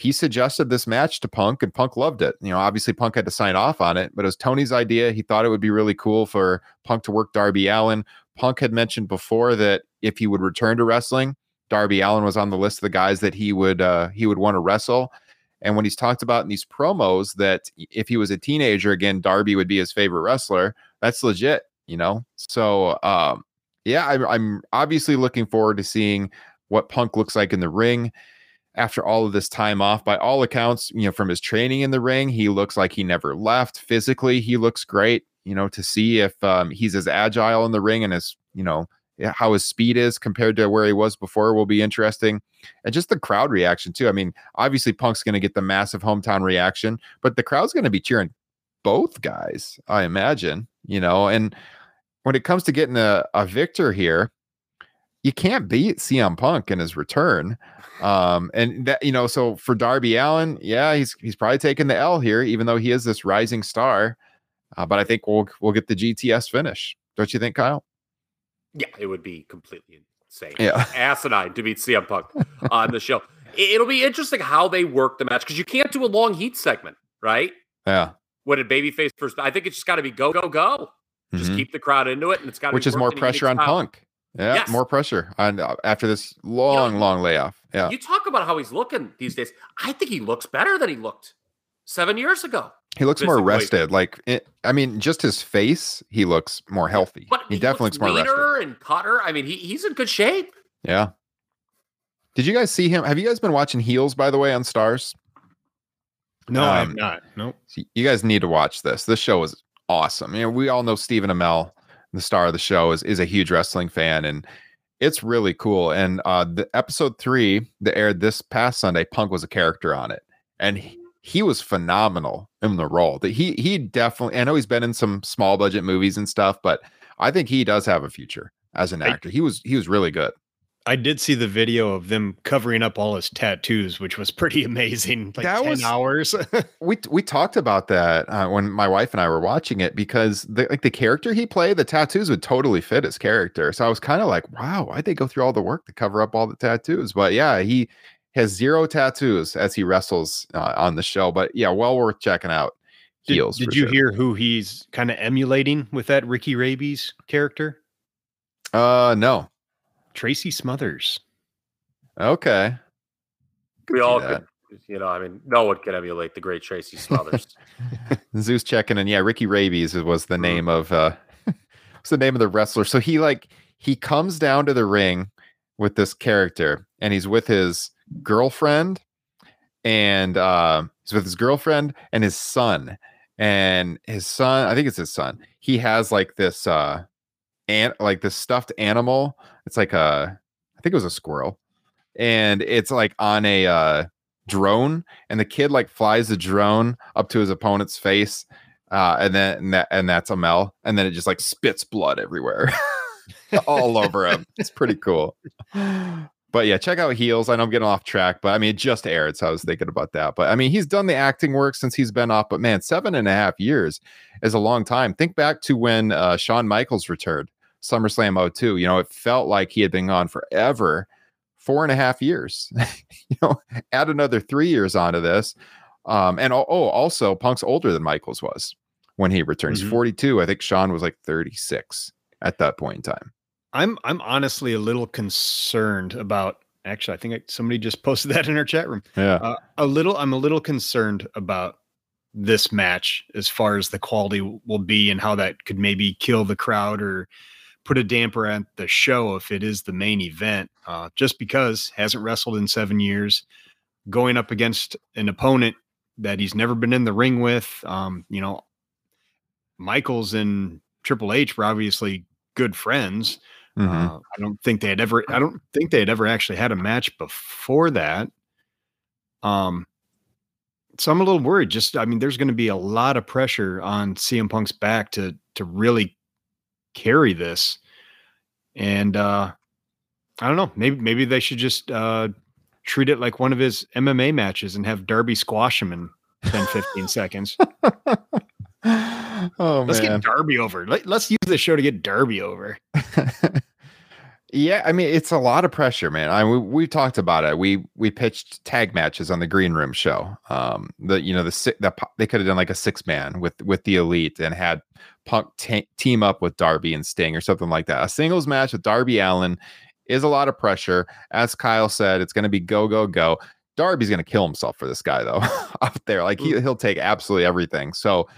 [SPEAKER 3] he suggested this match to Punk and Punk loved it. You know, obviously Punk had to sign off on it, but it was Tony's idea. He thought it would be really cool for Punk to work Darby Allin. Punk had mentioned before that if he would return to wrestling, Darby Allin was on the list of the guys that he would uh, he would want to wrestle. And when he's talked about in these promos that if he was a teenager again, Darby would be his favorite wrestler. That's legit, you know. So um, yeah, I'm, I'm obviously looking forward to seeing what Punk looks like in the ring after all of this time off. By all accounts, you know, from his training in the ring, he looks like he never left. Physically, he looks great. You know, to see if um, he's as agile in the ring and as you know how his speed is compared to where he was before will be interesting. And just the crowd reaction too. I mean, obviously Punk's going to get the massive hometown reaction, but the crowd's going to be cheering both guys, I imagine, you know, and when it comes to getting a, a victor here, you can't beat CM Punk in his return. Um, and that, you know, so for Darby Allin, yeah, he's he's probably taking the L here, even though he is this rising star. Uh, but I think we'll we'll get the GTS finish. Don't you think, Kyle?
[SPEAKER 6] Yeah, it would be completely insane.
[SPEAKER 3] Yeah.
[SPEAKER 6] Asinine to beat CM Punk on the show. It'll be interesting how they work the match because you can't do a long heat segment, right?
[SPEAKER 3] Yeah.
[SPEAKER 6] When a babyface first, I think it's just got to be go, go, go. Just
[SPEAKER 3] Mhm.
[SPEAKER 6] keep the crowd into it, and it's got to
[SPEAKER 3] Which is more pressure on Punk. Yeah,
[SPEAKER 6] Yes.
[SPEAKER 3] more pressure on uh, after this long, long layoff. Yeah,
[SPEAKER 6] You talk about how he's looking these days. I think he looks better than he looked seven years ago.
[SPEAKER 3] he looks more
[SPEAKER 6] physically.
[SPEAKER 3] rested. Like, it, I mean, just his face, he looks more healthy.
[SPEAKER 6] But
[SPEAKER 3] he, definitely looks more rested.
[SPEAKER 6] and cutter. I mean, he, he's in good shape.
[SPEAKER 3] Yeah. Did you guys see him? Have you guys been watching Heels, by the way, on Starz?
[SPEAKER 7] No, I have
[SPEAKER 3] Um,
[SPEAKER 7] not. Nope.
[SPEAKER 3] So you guys need to watch this. This show is awesome. You know, we all know Stephen Amell, the star of the show, is is a huge wrestling fan, and it's really cool. And uh, the episode three that aired this past Sunday, Punk was a character on it, and he, he was phenomenal in the role. That he he definitely. I know he's been in some small budget movies and stuff, but I think he does have a future as an
[SPEAKER 7] I-
[SPEAKER 3] actor. He was he was really good.
[SPEAKER 7] I did see the video of them covering up all his tattoos, which was pretty amazing. Like
[SPEAKER 3] That
[SPEAKER 7] 10
[SPEAKER 3] was-
[SPEAKER 7] hours.
[SPEAKER 3] we we talked about that uh, when my wife and I were watching it because the like the character he played, the tattoos would totally fit his character. So I was kind of like, wow, why'd they go through all the work to cover up all the tattoos? But yeah, he has zero tattoos as he wrestles uh, on the show. But yeah, well worth checking out.
[SPEAKER 7] did
[SPEAKER 3] Heels.
[SPEAKER 7] did you
[SPEAKER 3] sure.
[SPEAKER 7] hear who he's kind of emulating with that Ricky Rabies character?
[SPEAKER 3] Uh, no.
[SPEAKER 7] Tracy Smothers.
[SPEAKER 3] Okay.
[SPEAKER 6] We all could, you know, I mean, no one can emulate the great Tracy Smothers.
[SPEAKER 3] Zeus checking and Yeah, Ricky Rabies was
[SPEAKER 6] Mm-hmm.
[SPEAKER 3] the name of uh what's the name of the wrestler. So he like he comes down to the ring with this character and he's with his girlfriend and uh he's with his girlfriend and his son. And his son, I think it's his son, he has like this uh and like this stuffed animal. It's like a I think it was a squirrel. And it's like on a uh drone and the kid like flies the drone up to his opponent's face uh and then and, that, and that's Amell and then it just like spits blood everywhere all over him. It's pretty cool. But yeah check out heels. I know i'm getting off track but i mean it just aired so i was thinking about that. But i mean he's done the acting work since he's been off but man seven and a half years is a long time. Think back to when uh michaels returned SummerSlam 02 you know it felt like he had been gone forever four and a half years you know add another three years onto this. Um, and oh, also Punk's older than Michaels was when he returned. He's
[SPEAKER 7] Mhm.
[SPEAKER 3] 42. I think Shawn was like 36 at that point in time.
[SPEAKER 7] I'm I'm honestly a little concerned about. Actually, I think somebody just posted that in our chat room.
[SPEAKER 3] Yeah.
[SPEAKER 7] Uh, a little. I'm a little concerned about this match as far as the quality will be and how that could maybe kill the crowd or put a damper at the show if it is the main event. Uh, just because hasn't wrestled in seven years, going up against an opponent that he's never been in the ring with. Um, you know, Michaels and Triple H were obviously good friends.
[SPEAKER 3] Mhm.
[SPEAKER 7] Uh, I don't think they had ever. I don't think they had ever actually had a match before that. Um, so I'm a little worried. Just, I mean, there's going to be a lot of pressure on CM Punk's back to to really carry this, and uh, I don't know. Maybe maybe they should just uh, treat it like one of his MMA matches and have Darby squash him in 10, 15 seconds.
[SPEAKER 3] oh
[SPEAKER 7] Let's
[SPEAKER 3] man.
[SPEAKER 7] get Darby over. Let, let's use the show to get Darby over.
[SPEAKER 3] yeah, I mean it's a lot of pressure, man. I we, we talked about it. We we pitched tag matches on the Green Room show. Um, the you know the the they could have done like a six man with with the Elite and had Punk ta- team up with Darby and Sting or something like that. A singles match with Darby Allin is a lot of pressure. As Kyle said, it's going to be go go go. Darby's going to kill himself for this guy though up there. Like he he'll take absolutely everything. So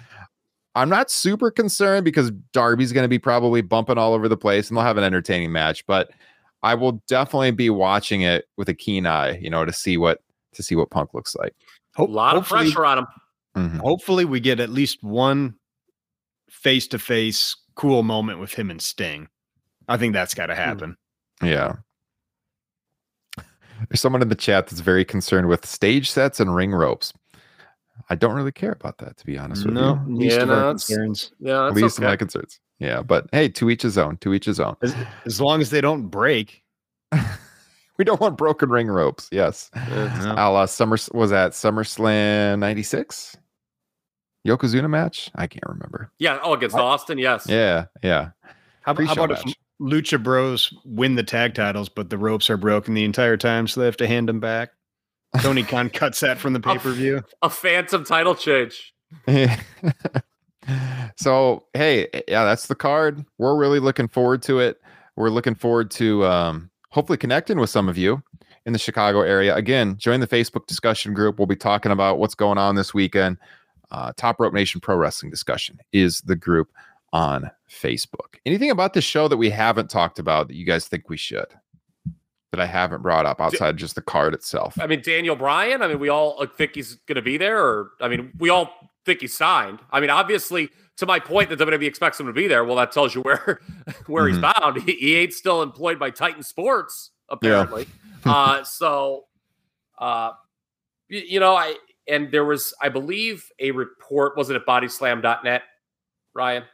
[SPEAKER 3] I'm not super concerned because Darby's going to be probably bumping all over the place and they'll have an entertaining match, but I will definitely be watching it with a keen eye, you know, to see what to see what Punk looks like.
[SPEAKER 6] A lot of pressure on him.
[SPEAKER 3] Mhm.
[SPEAKER 7] Hopefully, we get at least one face to face cool moment with him and Sting. I think that's got to hmm. happen.
[SPEAKER 3] Yeah. There's someone in the chat that's very concerned with stage sets and ring ropes. I don't really care about that, to be honest with
[SPEAKER 7] No,
[SPEAKER 3] you.
[SPEAKER 7] least
[SPEAKER 6] Yeah,
[SPEAKER 7] of
[SPEAKER 6] no, it's-
[SPEAKER 7] concerns.
[SPEAKER 6] Yeah, that's
[SPEAKER 3] Least of my concerns. Yeah, but hey, to each his own. To each his own.
[SPEAKER 7] As, as long as they don't break.
[SPEAKER 3] We don't want broken ring ropes. Yes.
[SPEAKER 7] Yeah.
[SPEAKER 3] A la Summer was at SummerSlam '96 Yokozuna match? I can't remember.
[SPEAKER 6] Yeah. Oh, against Austin. Yes.
[SPEAKER 3] Yeah, yeah.
[SPEAKER 7] How, about- how
[SPEAKER 3] Pre-show
[SPEAKER 7] about if. Lucha Bros win the tag titles, but the ropes are broken the entire time, so they have to hand them back? Tony Khan cuts that from the pay per view.
[SPEAKER 6] A phantom title change.
[SPEAKER 3] so hey, yeah, that's the card. We're really looking forward to it. We're looking forward to um, hopefully connecting with some of you in the Chicago area. Again, join the Facebook discussion group. We'll be talking about what's going on this weekend. Uh, Top Rope Nation Pro Wrestling Discussion is the group on Facebook. Anything about this show that we haven't talked about that you guys think we should? That I haven't brought up outside just the card itself.
[SPEAKER 6] I mean, Daniel Bryan. I mean, we all uh, think he's going to be there, or I mean, we all think he's signed. I mean, obviously, to my point that WWE expects him to be there. Well, that tells you where where he's bound. He, he ain't still employed by Titan Sports, apparently. uh, so, uh, you know, I and there was, I believe, a report. Was it at BodySlam.net, Ryan?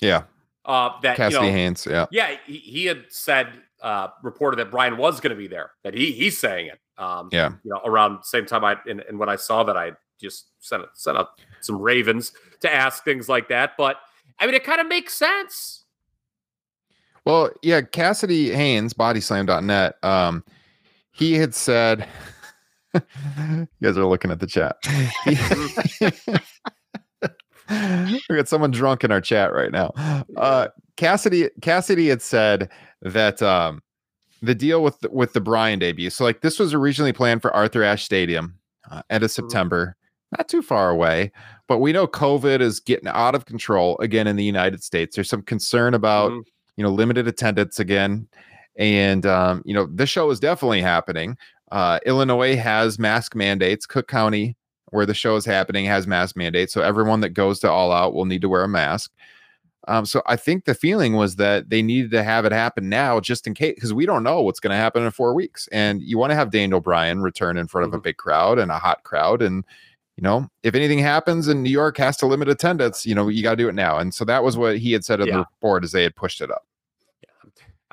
[SPEAKER 3] Yeah,
[SPEAKER 6] Uh, that
[SPEAKER 3] Cassidy
[SPEAKER 6] you know,
[SPEAKER 3] Haynes. Yeah,
[SPEAKER 6] yeah, he, he had said, uh, reported that Bryan was going to be there. That he he's saying it. Um,
[SPEAKER 3] yeah.
[SPEAKER 6] you know, around same time I and, and when I saw that, I just sent sent out some ravens to ask things like that. But I mean, it kind of makes sense.
[SPEAKER 3] Well, yeah, Cassidy Haynes, bodyslam.net, um, he had said, you guys are looking at the chat. we got someone drunk in our chat right now. Uh, Cassidy, Cassidy had said that um, the deal with the, with the Bryan debut. So, like, this was originally planned for Arthur Ashe Stadium, uh, end of September, not too far away. But we know COVID is getting out of control again in the United States. There's some concern about
[SPEAKER 6] Mhm.
[SPEAKER 3] you know limited attendance again, and um, you know this show is definitely happening. Uh, Illinois has mask mandates. Cook County, where the show is happening, has mask mandates. So everyone that goes to All Out will need to wear a mask. Um, so I think the feeling was that they needed to have it happen now, just in case, because we don't know what's going to happen in four weeks, and you want to have Daniel Bryan return in front of a big crowd and a hot crowd, and you know if anything happens and New York has to limit attendance, you know you got to do it now. And so that was what he had said in
[SPEAKER 6] Yeah.
[SPEAKER 3] the report as they had pushed it up.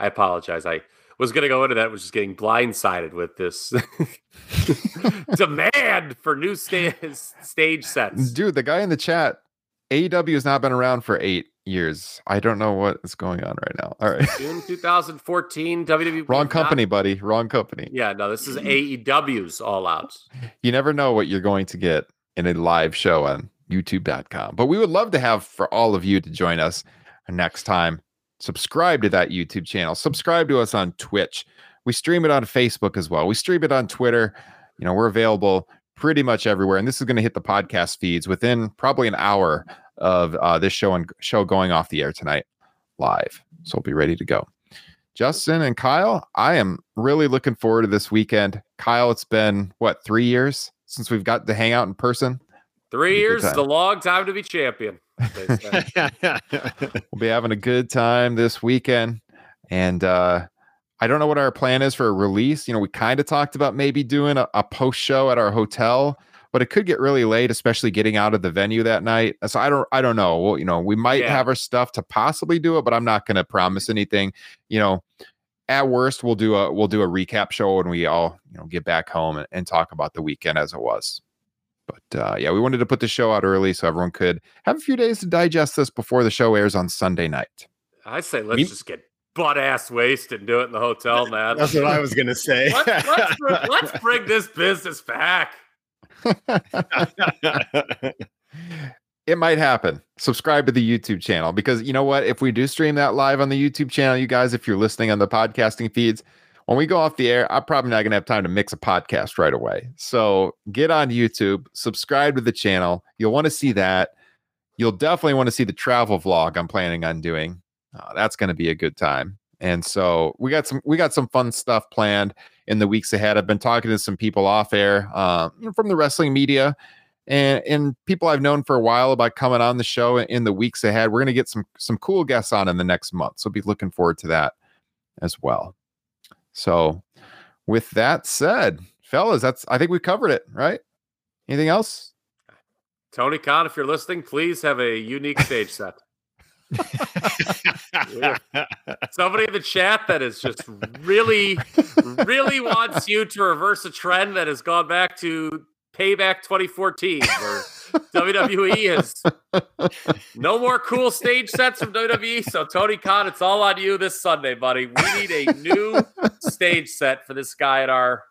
[SPEAKER 6] I apologize. I was going to go into that, was just getting blindsided with this demand for new sta- stage sets.
[SPEAKER 3] Dude, the guy in the chat, AEW has not been around for eight years. I don't know what is going on right now. All right.
[SPEAKER 6] June 2014, WWE.
[SPEAKER 3] Wrong
[SPEAKER 6] not-
[SPEAKER 3] company, buddy. Wrong company.
[SPEAKER 6] yeah, no, this is AEW's All Out.
[SPEAKER 3] You never know what you're going to get in a live show on youtube.com. But we would love to have for all of you to join us next time. Subscribe to that YouTube channel. Subscribe to us on Twitch. We stream it on Facebook as well. We stream it on Twitter. You know, we're available pretty much everywhere. And this is going to hit the podcast feeds within probably an hour of uh, this show and show going off the air tonight live. So we'll be ready to go. Justin and Kyle, I am really looking forward to this weekend. Kyle, it's been what three years since we've got to hang out in person.
[SPEAKER 6] Three years is a long time to be champion.
[SPEAKER 3] We'll be having a good time this weekend. And uh I don't know what our plan is for a release. You know, we kind of talked about maybe doing a, a post show at our hotel, but it could get really late, especially getting out of the venue that night. So I don't I don't know. Well, you know, we might
[SPEAKER 6] Yeah.
[SPEAKER 3] have our stuff to possibly do it, but I'm not gonna promise anything. You know, at worst, we'll do a we'll do a recap show when we all, you know, get back home and, and talk about the weekend as it was. But uh, yeah, we wanted to put the show out early so everyone could have a few days to digest this before the show airs on Sunday night.
[SPEAKER 6] I say let's
[SPEAKER 7] We-
[SPEAKER 6] just get butt ass wasted and do it in the hotel, man.
[SPEAKER 7] That's what I was gonna say.
[SPEAKER 6] let's, let's, bring, let's bring this business back.
[SPEAKER 3] it might happen. Subscribe to the YouTube channel because you know what? If we do stream that live on the YouTube channel, you guys, if you're listening on the podcasting feeds, when we go off the air, I'm probably not going to have time to mix a podcast right away. So get on YouTube, subscribe to the channel. You'll want to see that. you'll definitely want to see the travel vlog I'm planning on doing. Uh, that's going to be a good time. And so we got some we got some fun stuff planned in the weeks ahead. I've been talking to some people off air uh, from the wrestling media and and people I've known for a while about coming on the show in the weeks ahead. We're going to get some some cool guests on in the next month, so be looking forward to that as well. So, with that said, fellas, that's I think we covered it, right? Anything else?
[SPEAKER 6] Tony Khan, if you're listening, please have a unique stage set. Somebody in the chat that is just really, really wants you to reverse a trend that has gone back to Payback 2014, where WWE is no more cool stage sets from WWE. So Tony Khan, it's all on you this Sunday, buddy. We need a new stage set for this guy at our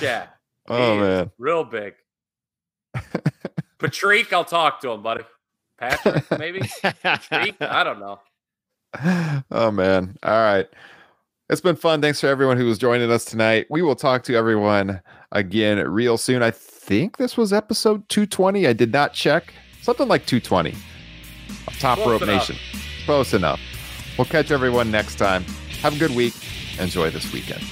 [SPEAKER 6] chat.
[SPEAKER 3] Oh
[SPEAKER 6] He
[SPEAKER 3] man.
[SPEAKER 6] real big. Patrick, I'll talk to him, buddy. Patrick, maybe. Patrick? I don't know.
[SPEAKER 3] oh man. All right. It's been fun. Thanks for everyone who was joining us tonight. We will talk to everyone again real soon. I think this was episode 220. I did not check. Something like 220. of Top
[SPEAKER 6] Close
[SPEAKER 3] Rope
[SPEAKER 6] enough.
[SPEAKER 3] Nation. Close enough. We'll catch everyone next time. Have a good week. Enjoy this weekend.